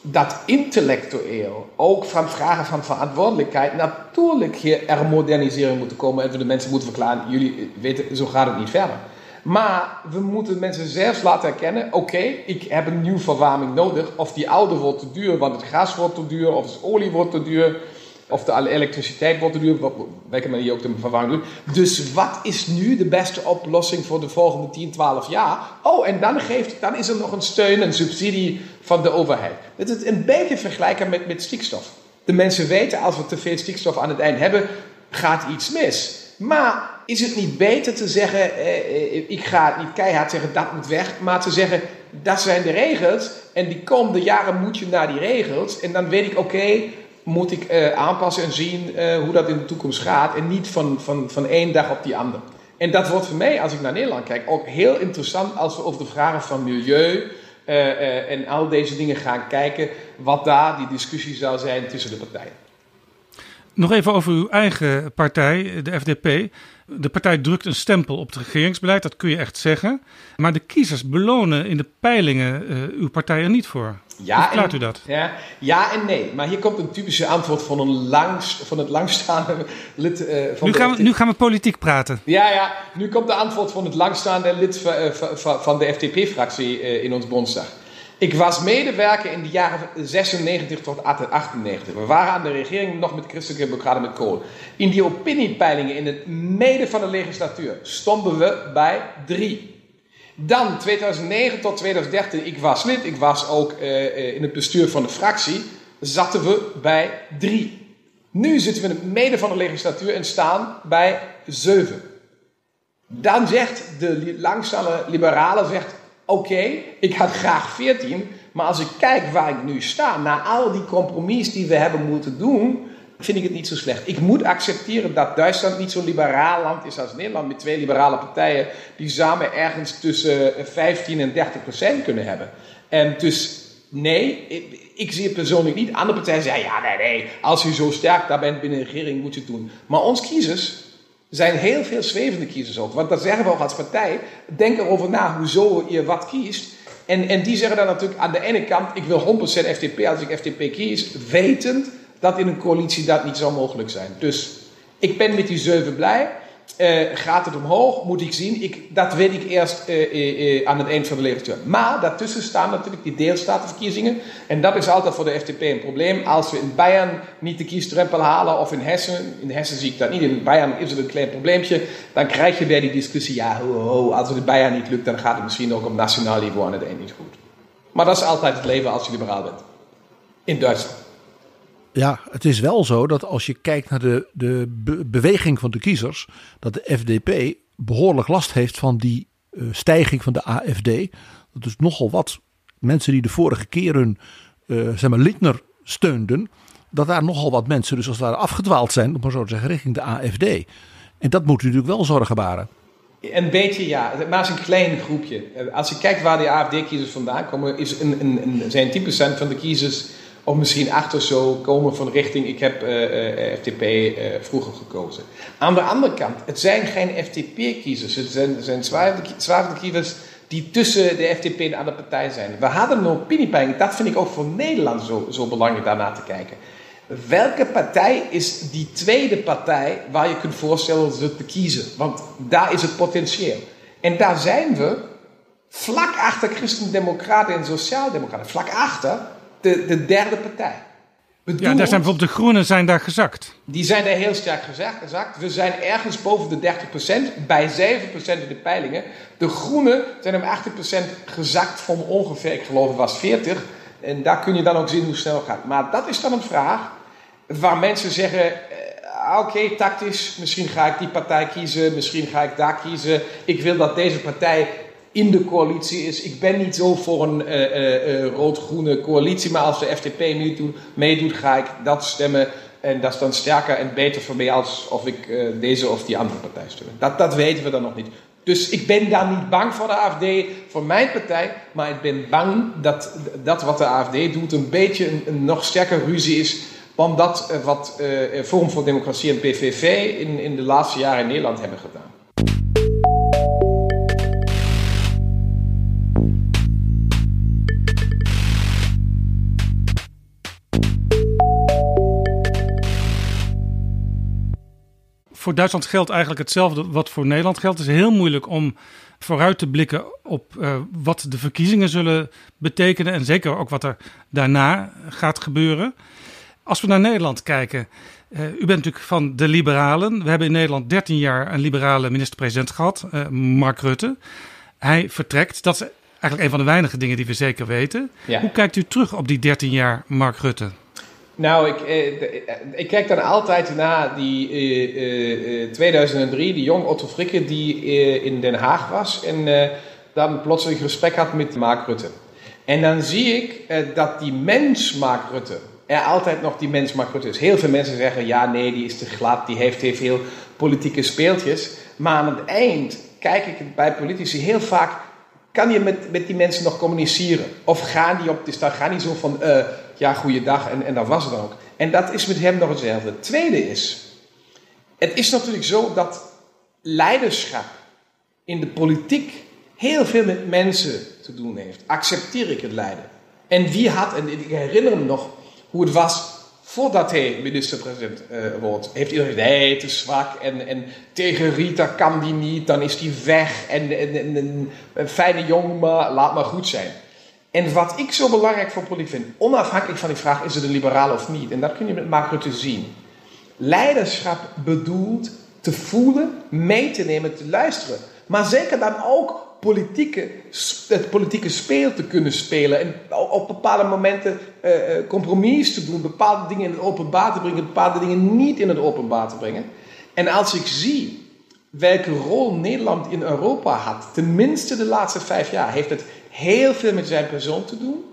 dat intellectueel, ook van vragen van verantwoordelijkheid, natuurlijk hier er modernisering moeten komen en we de mensen moeten verklaren, jullie weten, zo gaat het niet verder. Maar we moeten mensen zelfs laten erkennen, oké, ik heb een nieuwe verwarming nodig, of die oude wordt te duur, want het gas wordt te duur, of de olie wordt te duur, of de elektriciteit wordt duur, welke manier je ook de verwarming doet. Dus wat is nu de beste oplossing voor de volgende 10, 12 jaar? Oh, en dan, geeft, dan is er nog een steun, een subsidie van de overheid. Dat is een beetje vergelijken met, met stikstof. De mensen weten, als we te veel stikstof aan het eind hebben, gaat iets mis. Maar is het niet beter te zeggen, eh, eh, ik ga niet keihard zeggen, dat moet weg, maar te zeggen, dat zijn de regels en die komende jaren moet je naar die regels en dan weet ik, oké, moet ik uh, aanpassen en zien uh, hoe dat in de toekomst gaat. En niet van, van, van één dag op die andere. En dat wordt voor mij, als ik naar Nederland kijk, ook heel interessant als we over de vragen van milieu uh, en al deze dingen gaan kijken. Wat daar die discussie zou zijn tussen de partijen. Nog even over uw eigen partij, de FDP. De partij drukt een stempel op het regeringsbeleid, dat kun je echt zeggen. Maar de kiezers belonen in de peilingen uw partij er niet voor. Ja, Hoe verklaart u dat? Ja, ja en nee. Maar hier komt een typische antwoord van, een langs, van het langstaande lid uh, van nu gaan, we, nu gaan we politiek praten. Ja, ja. Nu komt de antwoord van het langstaande lid van, uh, van de FDP-fractie in ons Bondsdag. Ik was medewerker in de jaren 96 tot 98. We waren aan de regering nog met Christelijke Democraten met Kool. In die opiniepeilingen in het midden van de legislatuur stonden we bij drie. Dan 2009 tot 2013, ik was lid, ik was ook uh, in het bestuur van de fractie, zaten we bij drie. Nu zitten we in het midden van de legislatuur en staan bij zeven. Dan zegt de langzame liberale, zegt, oké, ik had graag 14, maar als ik kijk waar ik nu sta, na al die compromis die we hebben moeten doen, vind ik het niet zo slecht. Ik moet accepteren dat Duitsland niet zo'n liberaal land is als Nederland, met twee liberale partijen die samen ergens tussen 15 en 30 procent kunnen hebben. En dus nee, ik, zie het persoonlijk niet. Andere partijen zeggen ja, nee, nee, als u zo sterk daar bent binnen de regering, moet je het doen. Maar ons kiezers zijn heel veel zwevende kiezers ook. Want dat zeggen we ook als partij. Denk erover na hoezo je wat kiest. En, en die zeggen dan natuurlijk aan de ene kant: ik wil 100% FDP als ik FDP kies, wetend dat in een coalitie dat niet zou mogelijk zijn. Dus ik ben met die zeven blij. Uh, gaat het omhoog? Moet ik zien. Ik, dat weet ik eerst uh, uh, aan het eind van de legislatuur. Maar daartussen staan natuurlijk die deelstatenverkiezingen. En dat is altijd voor de FDP een probleem. Als we in Bayern niet de kiesdrempel halen, of in Hessen, in Hessen zie ik dat niet, in Bayern is het een klein probleempje, dan krijg je weer die discussie, ja, ho, als het in Bayern niet lukt, dan gaat het misschien ook op nationaal niveau aan het eind niet goed. Maar dat is altijd het leven als je liberaal bent. In Duitsland. Ja, het is wel zo dat als je kijkt naar de, de beweging van de kiezers, dat de FDP behoorlijk last heeft van die uh, stijging van de AFD. Dat is nogal wat mensen die de vorige keer hun uh, zeg maar, Lindner steunden, dat daar nogal wat mensen dus als het ware afgedwaald zijn, om maar zo te zeggen, richting de AFD. En dat moet natuurlijk wel zorgen baren. Een beetje ja, maar het is een klein groepje. Als je kijkt waar die AFD-kiezers vandaan komen, is een, een, een, zijn 10% van de kiezers of misschien achter zo komen van richting, ik heb uh, uh, FTP uh, vroeger gekozen. Aan de andere kant, het zijn geen FTP-kiezers. Het zijn, zijn zwaardere kiezers die tussen de FTP en de andere partij zijn. We hadden een opiniepeiling, dat vind ik ook voor Nederland zo, zo belangrijk daarna te kijken. Welke partij is die tweede partij waar je kunt voorstellen ze te kiezen? Want daar is het potentieel. En daar zijn we vlak achter Christen-Democraten en Sociaaldemocraten. Vlak achter de, de derde partij. ja, daar zijn bijvoorbeeld de Groenen zijn daar gezakt. Die zijn daar heel sterk gezakt. We zijn ergens boven de 30%, bij 7% in de peilingen. De Groenen zijn om 18% gezakt van ongeveer, ik geloof het was 40. En daar kun je dan ook zien hoe snel het gaat. Maar dat is dan een vraag waar mensen zeggen... Eh, oké, tactisch, misschien ga ik die partij kiezen, misschien ga ik daar kiezen. Ik wil dat deze partij in de coalitie is. Ik ben niet zo voor een uh, uh, rood-groene coalitie, maar als de FDP meedoet, meedoet, ga ik dat stemmen. En dat is dan sterker en beter voor mij als of ik deze of die andere partij steun. Dat, dat weten we dan nog niet. Dus ik ben daar niet bang voor de AFD, voor mijn partij. Maar ik ben bang dat dat wat de AFD doet een beetje een, nog sterker ruzie is. dan dat wat Forum voor Democratie en PVV in, in de laatste jaren in Nederland hebben gedaan. Voor Duitsland geldt eigenlijk hetzelfde wat voor Nederland geldt. Het is heel moeilijk om vooruit te blikken op uh, wat de verkiezingen zullen betekenen. En zeker ook wat er daarna gaat gebeuren. Als we naar Nederland kijken. Uh, u bent natuurlijk van de liberalen. We hebben in Nederland 13 jaar een liberale minister-president gehad, uh, Mark Rutte. Hij vertrekt. Dat is eigenlijk een van de weinige dingen die we zeker weten. Ja. Hoe kijkt u terug op die 13 jaar Mark Rutte? Nou, ik, eh, ik kijk dan altijd naar die eh, eh, 2003, die jong Otto Frikke die in Den Haag was en dan plotseling gesprek had met Mark Rutte. En dan zie ik dat die mens Mark Rutte er altijd nog die mens Mark Rutte is. Heel veel mensen zeggen, ja nee, die is te glad, die heeft heel veel politieke speeltjes. Maar aan het eind kijk ik bij politici heel vaak kan je met, met die mensen nog communiceren? Of gaan die op, dus dan gaan die zo van, ja, goeiedag, en, en dat was het ook. En dat is met hem nog hetzelfde. Het tweede is, het is natuurlijk zo dat leiderschap in de politiek heel veel met mensen te doen heeft. Accepteer ik het lijden? En wie had, en ik herinner me nog hoe het was voordat hij minister-president uh, wordt, heeft iedereen gezegd, nee, te zwak. En, en tegen Rita kan die niet, dan is die weg. En, en, en een fijne jongen, maar laat maar goed zijn. En wat ik zo belangrijk voor politiek vind, onafhankelijk van die vraag, is het een liberaal of niet? En dat kun je met Mark Rutte zien. Leiderschap bedoelt te voelen, mee te nemen, te luisteren. Maar zeker dan ook politieke, het politieke speel te kunnen spelen. En op bepaalde momenten uh, compromis te doen. Bepaalde dingen in het openbaar te brengen, bepaalde dingen niet in het openbaar te brengen. En als ik zie welke rol Nederland in Europa had, tenminste de laatste vijf jaar, heeft het heel veel met zijn persoon te doen.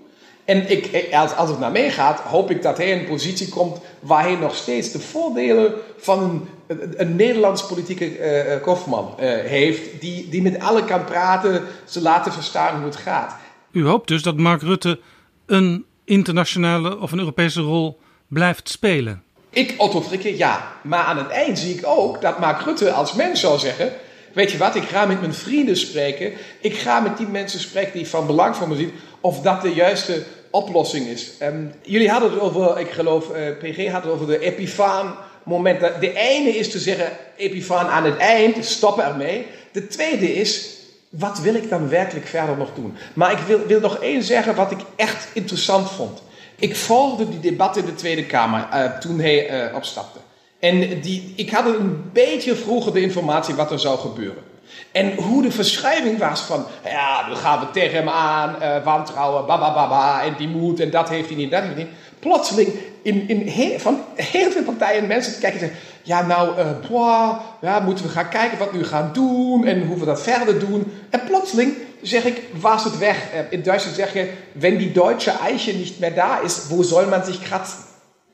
En ik, als, als het naar mij gaat, hoop ik dat hij in een positie komt waar hij nog steeds de voordelen van een, een, een Nederlands politieke uh, kofman uh, heeft, die, die met alle kan praten, ze laten verstaan hoe het gaat. U hoopt dus dat Mark Rutte een internationale of een Europese rol blijft spelen? Ik, Otto Frikke, ja. Maar aan het eind zie ik ook dat Mark Rutte als mens zal zeggen... Weet je wat, ik ga met mijn vrienden spreken. Ik ga met die mensen spreken die van belang voor me zien. Of dat de juiste oplossing is. Um, jullie hadden het over, ik geloof, eh, PG had het over de epifaan moment. De ene is te zeggen, epifaan aan het eind, stop ermee. De tweede is, wat wil ik dan werkelijk verder nog doen? Maar ik wil, wil nog één zeggen wat ik echt interessant vond. Ik volgde die debat in de Tweede Kamer uh, toen hij uh, opstapte. En die, ik had een beetje vroeger de informatie wat er zou gebeuren. En hoe de verschuiving was van, ja, dan gaan we tegen hem aan, uh, wantrouwen, babababa, en die moet, en dat heeft hij niet, dat heeft hij niet. Plotseling, in, in heel, van heel veel partijen mensen kijken en zeggen, ja nou, uh, boah, ja, moeten we gaan kijken wat we nu gaan doen, en hoe we dat verder doen. En plotseling zeg ik, was het weg. Uh, in Duitsland zeg je, wenn die deutsche Eiche niet meer daar is, wo soll man zich kratzen?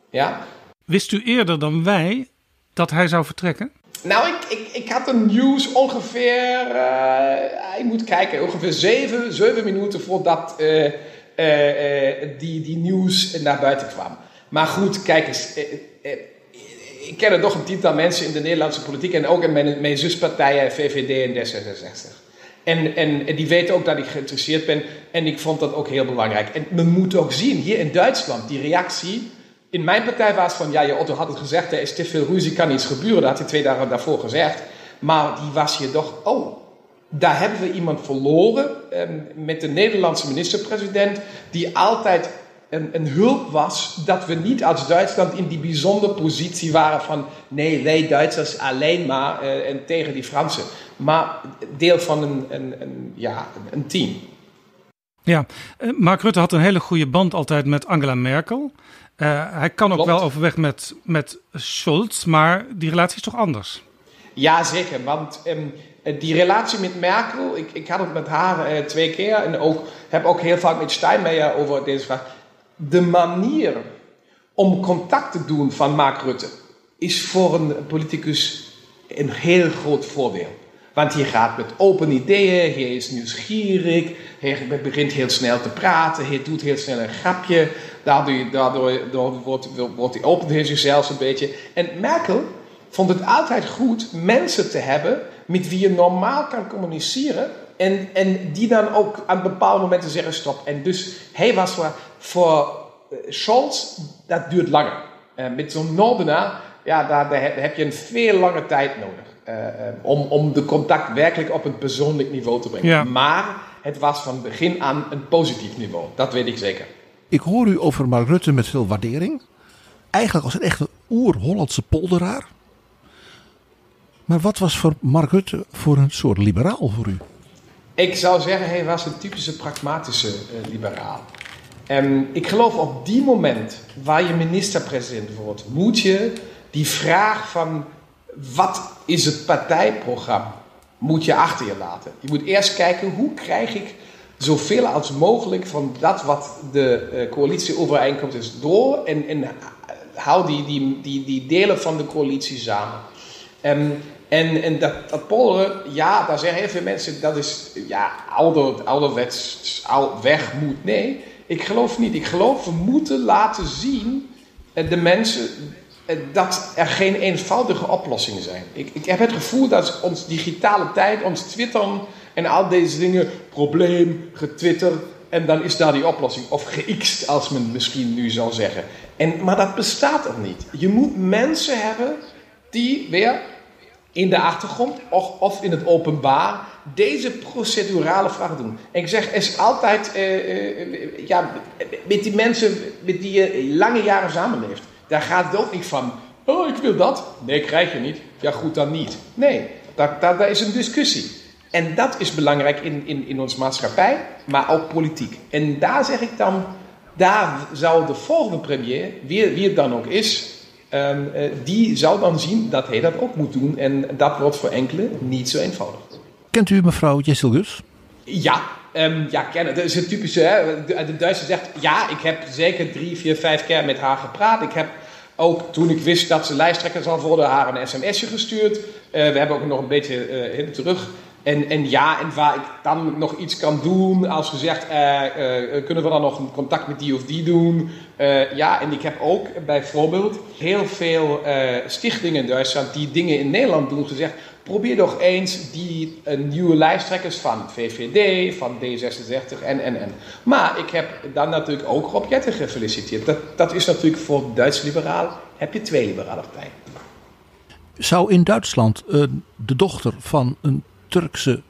Ja? Wist u eerder dan wij dat hij zou vertrekken? Nou, ik, ik, ik had een nieuws ongeveer, uh, ik moet kijken, ongeveer zeven, zeven minuten voordat uh, uh, die, die nieuws naar buiten kwam. Maar goed, kijk eens, ik ken er nog een tiental mensen in de Nederlandse politiek en ook in mijn, mijn zuspartijen VVD en D66. En, en, die weten ook dat ik geïnteresseerd ben en ik vond dat ook heel belangrijk. En men moet ook zien, hier in Duitsland, die reactie in mijn partij was van, ja, je Otto had het gezegd, er is te veel ruzie, kan iets gebeuren. Dat had hij twee dagen daarvoor gezegd. Maar die was hier toch, oh, daar hebben we iemand verloren eh, met de Nederlandse minister-president, die altijd een, een, hulp was dat we niet als Duitsland in die bijzondere positie waren van, nee, wij Duitsers alleen maar eh, en tegen die Fransen. Maar deel van een, een, een ja, een team. Ja, eh, Mark Rutte had een hele goede band altijd met Angela Merkel. Uh, hij kan ook wel overweg met, met Scholz, maar die relatie is toch anders? Ja, zeker. Want um, die relatie met Merkel, ik, ik had het met haar uh, twee keer en ook, heb ook heel vaak met Steinmeier over deze vraag. De manier om contact te doen van Mark Rutte is voor een politicus een heel groot voordeel. Want hij gaat met open ideeën, hij is nieuwsgierig, hij begint heel snel te praten, hij doet heel snel een grapje. Daardoor, daardoor, wordt, wordt opent hij zichzelf een beetje. En Merkel vond het altijd goed mensen te hebben met wie je normaal kan communiceren. En, en die dan ook aan bepaalde momenten zeggen stop. En dus hij was voor, voor eh, Scholz, dat duurt langer. Uh, met zo'n Noordenaar, ja, daar, daar, heb je een veel lange tijd nodig. Uh, om, om de contact werkelijk op een persoonlijk niveau te brengen. Maar het was van begin aan een positief niveau. Dat weet ik zeker. Ik hoor u over Mark Rutte met veel waardering. Eigenlijk als een echte oer-Hollandse polderaar. Maar wat was voor Mark Rutte voor een soort liberaal voor u? Ik zou zeggen, hij was een typische pragmatische uh, liberaal. En ik geloof op die moment waar je minister-president wordt, moet je die vraag van wat is het partijprogramma, moet je achter je laten. Je moet eerst kijken hoe krijg ik zoveel als mogelijk van dat wat de uh, coalitieovereenkomst is door en, en hou die, die, die, die delen van de coalitie samen. Um, en, en dat, dat polderen, ja, daar zeggen heel veel mensen dat is ja, ouder, ouderwets oud, weg moet. Nee, ik geloof niet. Ik geloof we moeten laten zien, eh, de mensen, eh, dat er geen eenvoudige oplossingen zijn. Ik, ik heb het gevoel dat ons digitale tijd, ons twitteren en al deze dingen, probleem, getwitter, en dan is daar die oplossing. Of gext, als men misschien nu zou zeggen. En, maar dat bestaat er niet. Je moet mensen hebben die weer in de achtergrond of, of in het openbaar deze procedurale vragen doen. En ik zeg, is altijd, uh, uh, ja, met die mensen met die je lange jaren samenleeft, daar gaat het ook niet van, oh ik wil dat. Nee, krijg je niet. Ja goed, dan niet. Nee, daar, daar, daar is een discussie. En dat is belangrijk in, in, in onze maatschappij, maar ook politiek. En daar zeg ik dan, daar zou de volgende premier, wie, wie het dan ook is, Um, uh, die zou dan zien dat hij dat ook moet doen. En dat wordt voor enkele niet zo eenvoudig. Kent u mevrouw Jessel Gus? Ja, um, ja, kennen. Dat is het typische. Hè? De, de Duitser zegt, ja, ik heb zeker drie, vier, vijf keer met haar gepraat. Ik heb ook toen ik wist dat ze lijsttrekker zal worden, haar een sms'je gestuurd. Uh, we hebben ook nog een beetje uh, terug en, en ja, en waar ik dan nog iets kan doen, als gezegd, uh, kunnen we dan nog een contact met die of die doen? Uh, ja, en ik heb ook bijvoorbeeld heel veel stichtingen in Duitsland die dingen in Nederland doen gezegd, probeer toch eens die nieuwe lijsttrekkers van VVD, van D66 en, en, en. Maar ik heb dan natuurlijk ook Rob Jetten gefeliciteerd. Dat, dat is natuurlijk voor Duits liberaal, heb je twee liberale partijen. Zou in Duitsland de dochter van een Turkse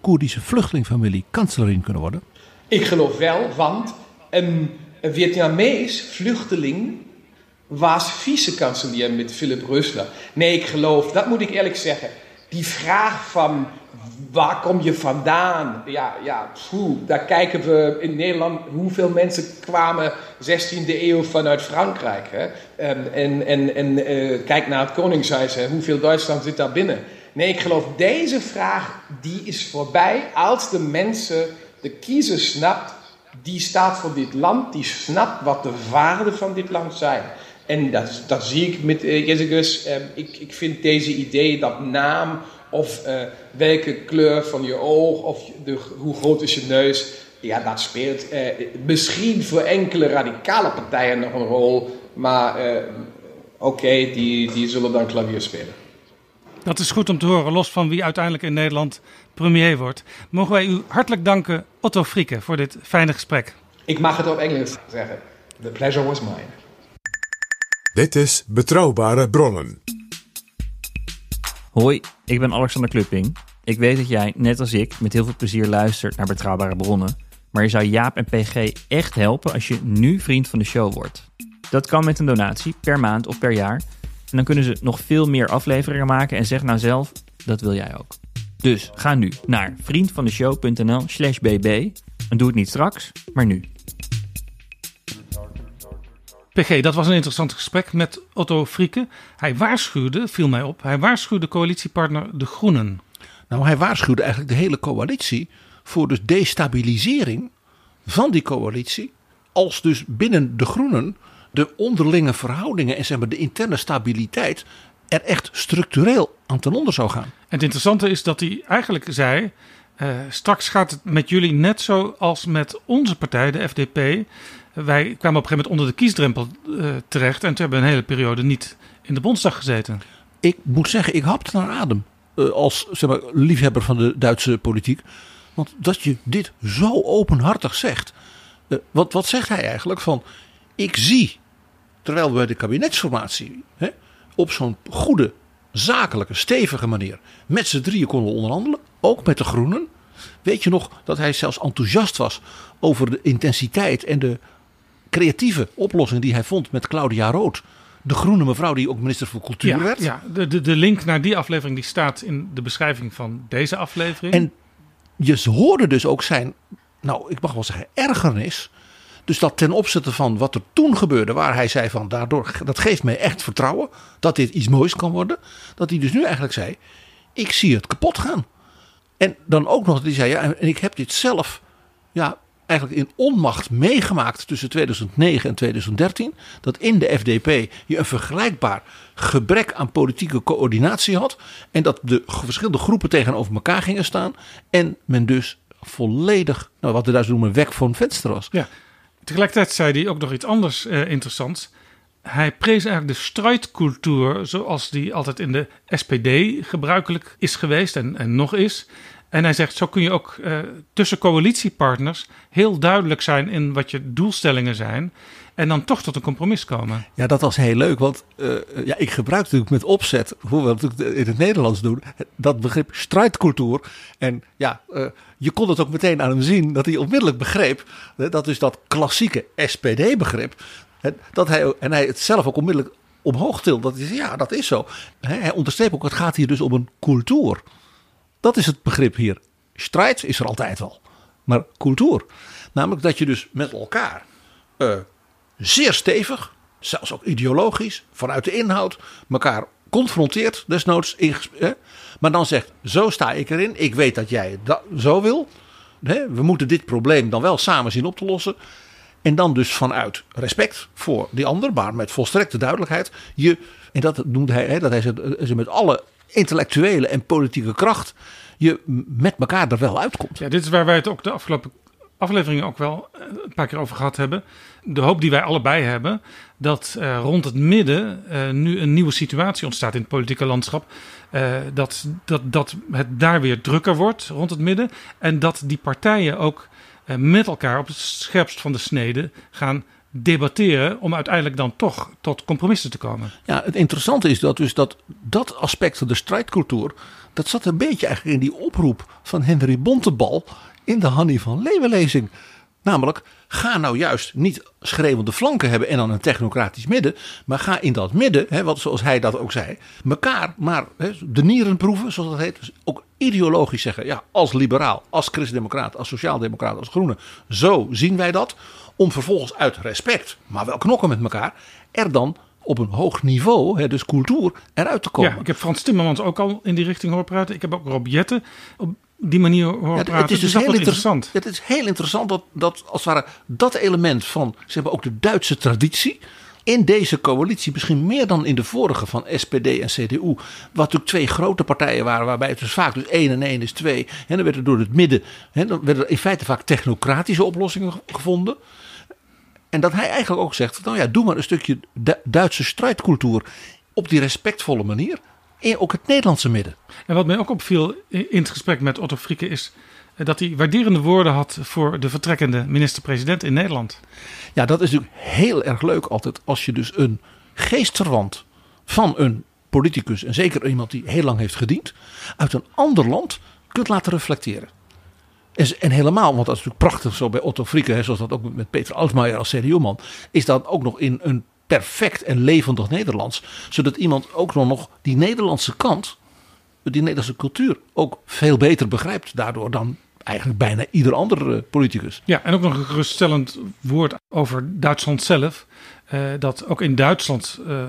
Koerdische vluchtelingfamilie kanselier kunnen worden? Ik geloof wel, want een, een Vietnamees vluchteling was vice-kanselier met Philip Rösler. Nee, ik geloof, dat moet ik eerlijk zeggen. Die vraag van waar kom je vandaan? Ja, ja daar kijken we in Nederland hoeveel mensen kwamen 16e eeuw vanuit Frankrijk. Hè? En, en, en, en uh, kijk naar het Koningshuis, hè? hoeveel Duitsland zit daar binnen? Nee, ik geloof deze vraag die is voorbij als de mensen, de kiezer snapt, die staat voor dit land, die snapt wat de waarden van dit land zijn. En dat, dat zie ik met uh, Jezus. Uh, ik, ik vind deze idee dat naam of uh, welke kleur van je oog of de, hoe groot is je neus, ja, dat speelt uh, misschien voor enkele radicale partijen nog een rol, maar oké, die, die zullen dan klavier spelen. Dat is goed om te horen, los van wie uiteindelijk in Nederland premier wordt. Mogen wij u hartelijk danken, Otto Frieke, voor dit fijne gesprek. Ik mag het op Engels zeggen. The pleasure was mine. Dit is Betrouwbare Bronnen. Hoi, ik ben Alexander Klupping. Ik weet dat jij, net als ik, met heel veel plezier luistert naar Betrouwbare Bronnen. Maar je zou Jaap en PG echt helpen als je nu vriend van de show wordt. Dat kan met een donatie per maand of per jaar. En dan kunnen ze nog veel meer afleveringen maken en zeg nou zelf, dat wil jij ook. Dus ga nu naar vriendvandeshow.nl slash bb en doe het niet straks, maar nu. PG, dat was een interessant gesprek met Otto Frieke. Hij waarschuwde, viel mij op, hij waarschuwde coalitiepartner De Groenen. Nou, hij waarschuwde eigenlijk de hele coalitie voor de destabilisering van die coalitie. Als dus binnen De Groenen de onderlinge verhoudingen en zeg maar, de interne stabiliteit er echt structureel aan ten onder zou gaan. En het interessante is dat hij eigenlijk zei: uh, straks gaat het met jullie net zo als met onze partij, de FDP. Wij kwamen op een gegeven moment onder de kiesdrempel uh, terecht en toen hebben we een hele periode niet in de Bondsdag gezeten. Ik moet zeggen, ik hapte naar adem uh, als zeg maar, liefhebber van de Duitse politiek. Want dat je dit zo openhartig zegt. wat, wat zegt hij eigenlijk? Van, ik zie, terwijl we bij de kabinetsformatie hè, op zo'n goede, zakelijke, stevige manier met z'n drieën konden onderhandelen, ook met de Groenen. Weet je nog dat hij zelfs enthousiast was over de intensiteit en de creatieve oplossing die hij vond met Claudia Rood. De groene mevrouw die ook minister voor Cultuur werd. Ja, de, de, de link naar die aflevering die staat in de beschrijving van deze aflevering. En je hoorde dus ook zijn, nou ik mag wel zeggen, ergernis dus dat ten opzichte van wat er toen gebeurde, waar hij zei van daardoor, dat geeft mij echt vertrouwen dat dit iets moois kan worden. Dat hij dus nu eigenlijk zei, ik zie het kapot gaan. En dan ook nog hij zei, ja, en ik heb dit zelf, ja, eigenlijk in onmacht meegemaakt tussen 2009 en 2013. Dat in de FDP je een vergelijkbaar gebrek aan politieke coördinatie had. En dat de verschillende groepen tegenover elkaar gingen staan. En men dus volledig, nou, wat we daar noemen, weg van venster was. Ja. Tegelijkertijd zei hij ook nog iets anders uh, interessants. Hij prees eigenlijk de strijdcultuur zoals die altijd in de SPD gebruikelijk is geweest en, en nog is. En hij zegt, zo kun je ook uh, tussen coalitiepartners heel duidelijk zijn in wat je doelstellingen zijn. En dan toch tot een compromis komen. Ja, dat was heel leuk. Want uh, ja, ik gebruik natuurlijk met opzet, hoe we natuurlijk in het Nederlands doen, dat begrip strijdcultuur. En ja, uh, je kon het ook meteen aan hem zien dat hij onmiddellijk begreep. Dat is dat klassieke SPD-begrip. Dat hij, en hij het zelf ook onmiddellijk omhoog tilt. Dat is, ja, dat is zo. Hij onderstreept ook, het gaat hier dus om een cultuur. Dat is het begrip hier. Strijd is er altijd wel. Maar cultuur. Namelijk dat je dus met elkaar uh, zeer stevig, zelfs ook ideologisch, vanuit de inhoud, elkaar confronteert, desnoods. Hè, maar dan zegt: Zo sta ik erin. Ik weet dat jij dat zo wil. Hè, we moeten dit probleem dan wel samen zien op te lossen. En dan dus vanuit respect voor die ander, maar met volstrekte duidelijkheid. Je, en dat noemde hij, hè, dat hij ze met alle intellectuele en politieke kracht. je met elkaar er wel uitkomt. Ja, dit is waar wij het ook de afgelopen afleveringen ook wel een paar keer over gehad hebben. De hoop die wij allebei hebben dat uh, rond het midden uh, nu een nieuwe situatie ontstaat in het politieke landschap. Dat, dat, dat het daar weer drukker wordt rond het midden. En dat die partijen ook met elkaar op het scherpst van de snede gaan debatteren om uiteindelijk dan toch tot compromissen te komen. Ja, het interessante is dat dus dat, dat aspect van de strijdcultuur, dat zat een beetje eigenlijk in die oproep van Henry Bontebal in de Hannie van Leeuwenlezing. Namelijk, ga nou juist niet schreeuwende flanken hebben en dan een technocratisch midden. Maar ga in dat midden, hè, wat, zoals hij dat ook zei, mekaar maar hè, de nieren proeven, zoals dat heet. Dus ook ideologisch zeggen, ja, als liberaal, als christendemocraat, als sociaaldemocraat, als groene. Zo zien wij dat. Om vervolgens uit respect, maar wel knokken met elkaar, er dan op een hoog niveau, hè, dus cultuur, eruit te komen. Ja, ik heb Frans Timmermans ook al in die richting horen praten. Ik heb ook Rob Jetten op die manier praten. Het is dus, dus heel interessant. het is heel interessant dat, dat als het ware dat element van zeg maar, ook de Duitse traditie in deze coalitie, misschien meer dan in de vorige van SPD en CDU, wat natuurlijk twee grote partijen waren, waarbij het dus vaak dus één en één is twee. En dan werden door het midden, en dan werden er in feite vaak technocratische oplossingen gevonden. En dat hij eigenlijk ook zegt, nou ja, doe maar een stukje Duitse strijdcultuur op die respectvolle manier. Ook het Nederlandse midden. En wat mij ook opviel in het gesprek met Otto Frieke is eh, dat hij waarderende woorden had voor de vertrekkende minister-president in Nederland. Ja, dat is natuurlijk heel erg leuk altijd als je dus een geestverwant van een politicus, en zeker iemand die heel lang heeft gediend, uit een ander land kunt laten reflecteren. En, en helemaal, want dat is natuurlijk prachtig zo bij Otto Frieke, zoals dat ook met Peter Altmaier als CDU-man, is dat ook nog in een perfect en levendig Nederlands. Zodat iemand ook nog die Nederlandse kant, die Nederlandse cultuur, ook veel beter begrijpt daardoor dan eigenlijk bijna ieder andere politicus. Ja, en ook nog een geruststellend woord over Duitsland zelf. Uh, dat ook in Duitsland, uh,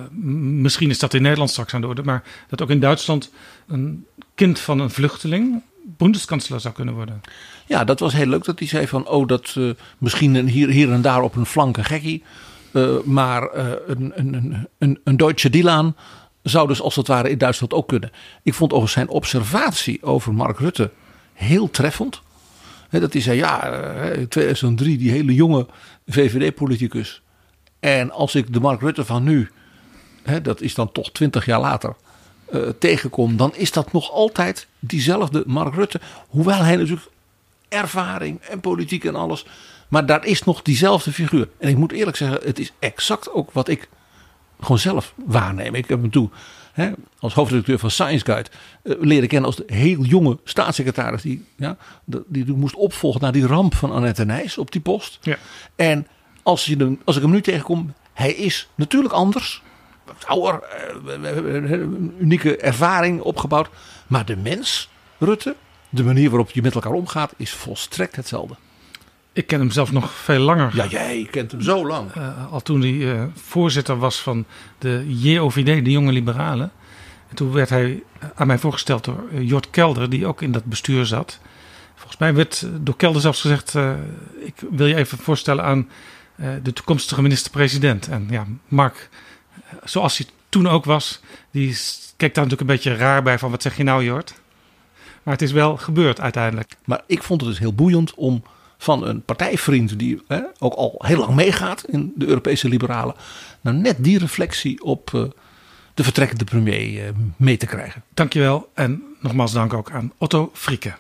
misschien is dat in Nederland straks aan de orde, maar dat ook in Duitsland een kind van een vluchteling bondskanselier zou kunnen worden. Ja, dat was heel leuk dat hij zei van, oh, dat uh, misschien hier, hier en daar op een flank een gekkie. Uh, maar uh, een, een, een, een Deutsche Dylan zou dus als het ware in Duitsland ook kunnen. Ik vond over zijn observatie over Mark Rutte heel treffend. dat hij zei, ja, in 2003 die hele jonge VVD-politicus. En als ik de Mark Rutte van nu, dat is dan toch twintig jaar later, tegenkom, dan is dat nog altijd diezelfde Mark Rutte. Hoewel hij natuurlijk ervaring en politiek en alles. Maar daar is nog diezelfde figuur. En ik moet eerlijk zeggen, het is exact ook wat ik gewoon zelf waarneem. Ik heb hem toe hè, als hoofdredacteur van Science Guide uh, leren kennen als de heel jonge staatssecretaris. Die, ja, die, die moest opvolgen na die ramp van Annette Nijs op die post. Ja. En als, je hem, als ik hem nu tegenkom, hij is natuurlijk anders. Ouder, uh, unieke ervaring opgebouwd. Maar de mens, Rutte, de manier waarop je met elkaar omgaat, is volstrekt hetzelfde. Ik ken hem zelf nog veel langer. Ja, jij kent hem zo lang. Uh, al toen hij uh, voorzitter was van de JOVD, de Jonge Liberalen. En toen werd hij aan mij voorgesteld door Jort Kelder, die ook in dat bestuur zat. Volgens mij werd door Kelder zelfs gezegd: Ik wil je even voorstellen aan de toekomstige minister-president. En ja, Mark, zoals hij toen ook was, die keek daar natuurlijk een beetje raar bij: van wat zeg je nou, Jort? Maar het is wel gebeurd uiteindelijk. Maar ik vond het dus heel boeiend om van een partijvriend die hè, ook al heel lang meegaat in de Europese liberalen. Nou net die reflectie op uh, de vertrekkende premier uh, mee te krijgen. Dankjewel en nogmaals dank ook aan Otto Frieke.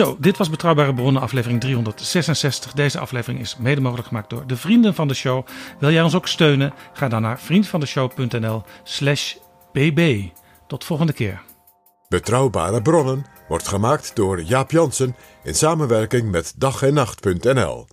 Zo, dit was Betrouwbare Bronnen, aflevering 366. Deze aflevering is mede mogelijk gemaakt door de vrienden van de show. Wil jij ons ook steunen? Ga dan naar vriendvandeshow.nl/slash bb. Tot volgende keer. Betrouwbare Bronnen wordt gemaakt door Jaap Jansen in samenwerking met dag en nacht.nl.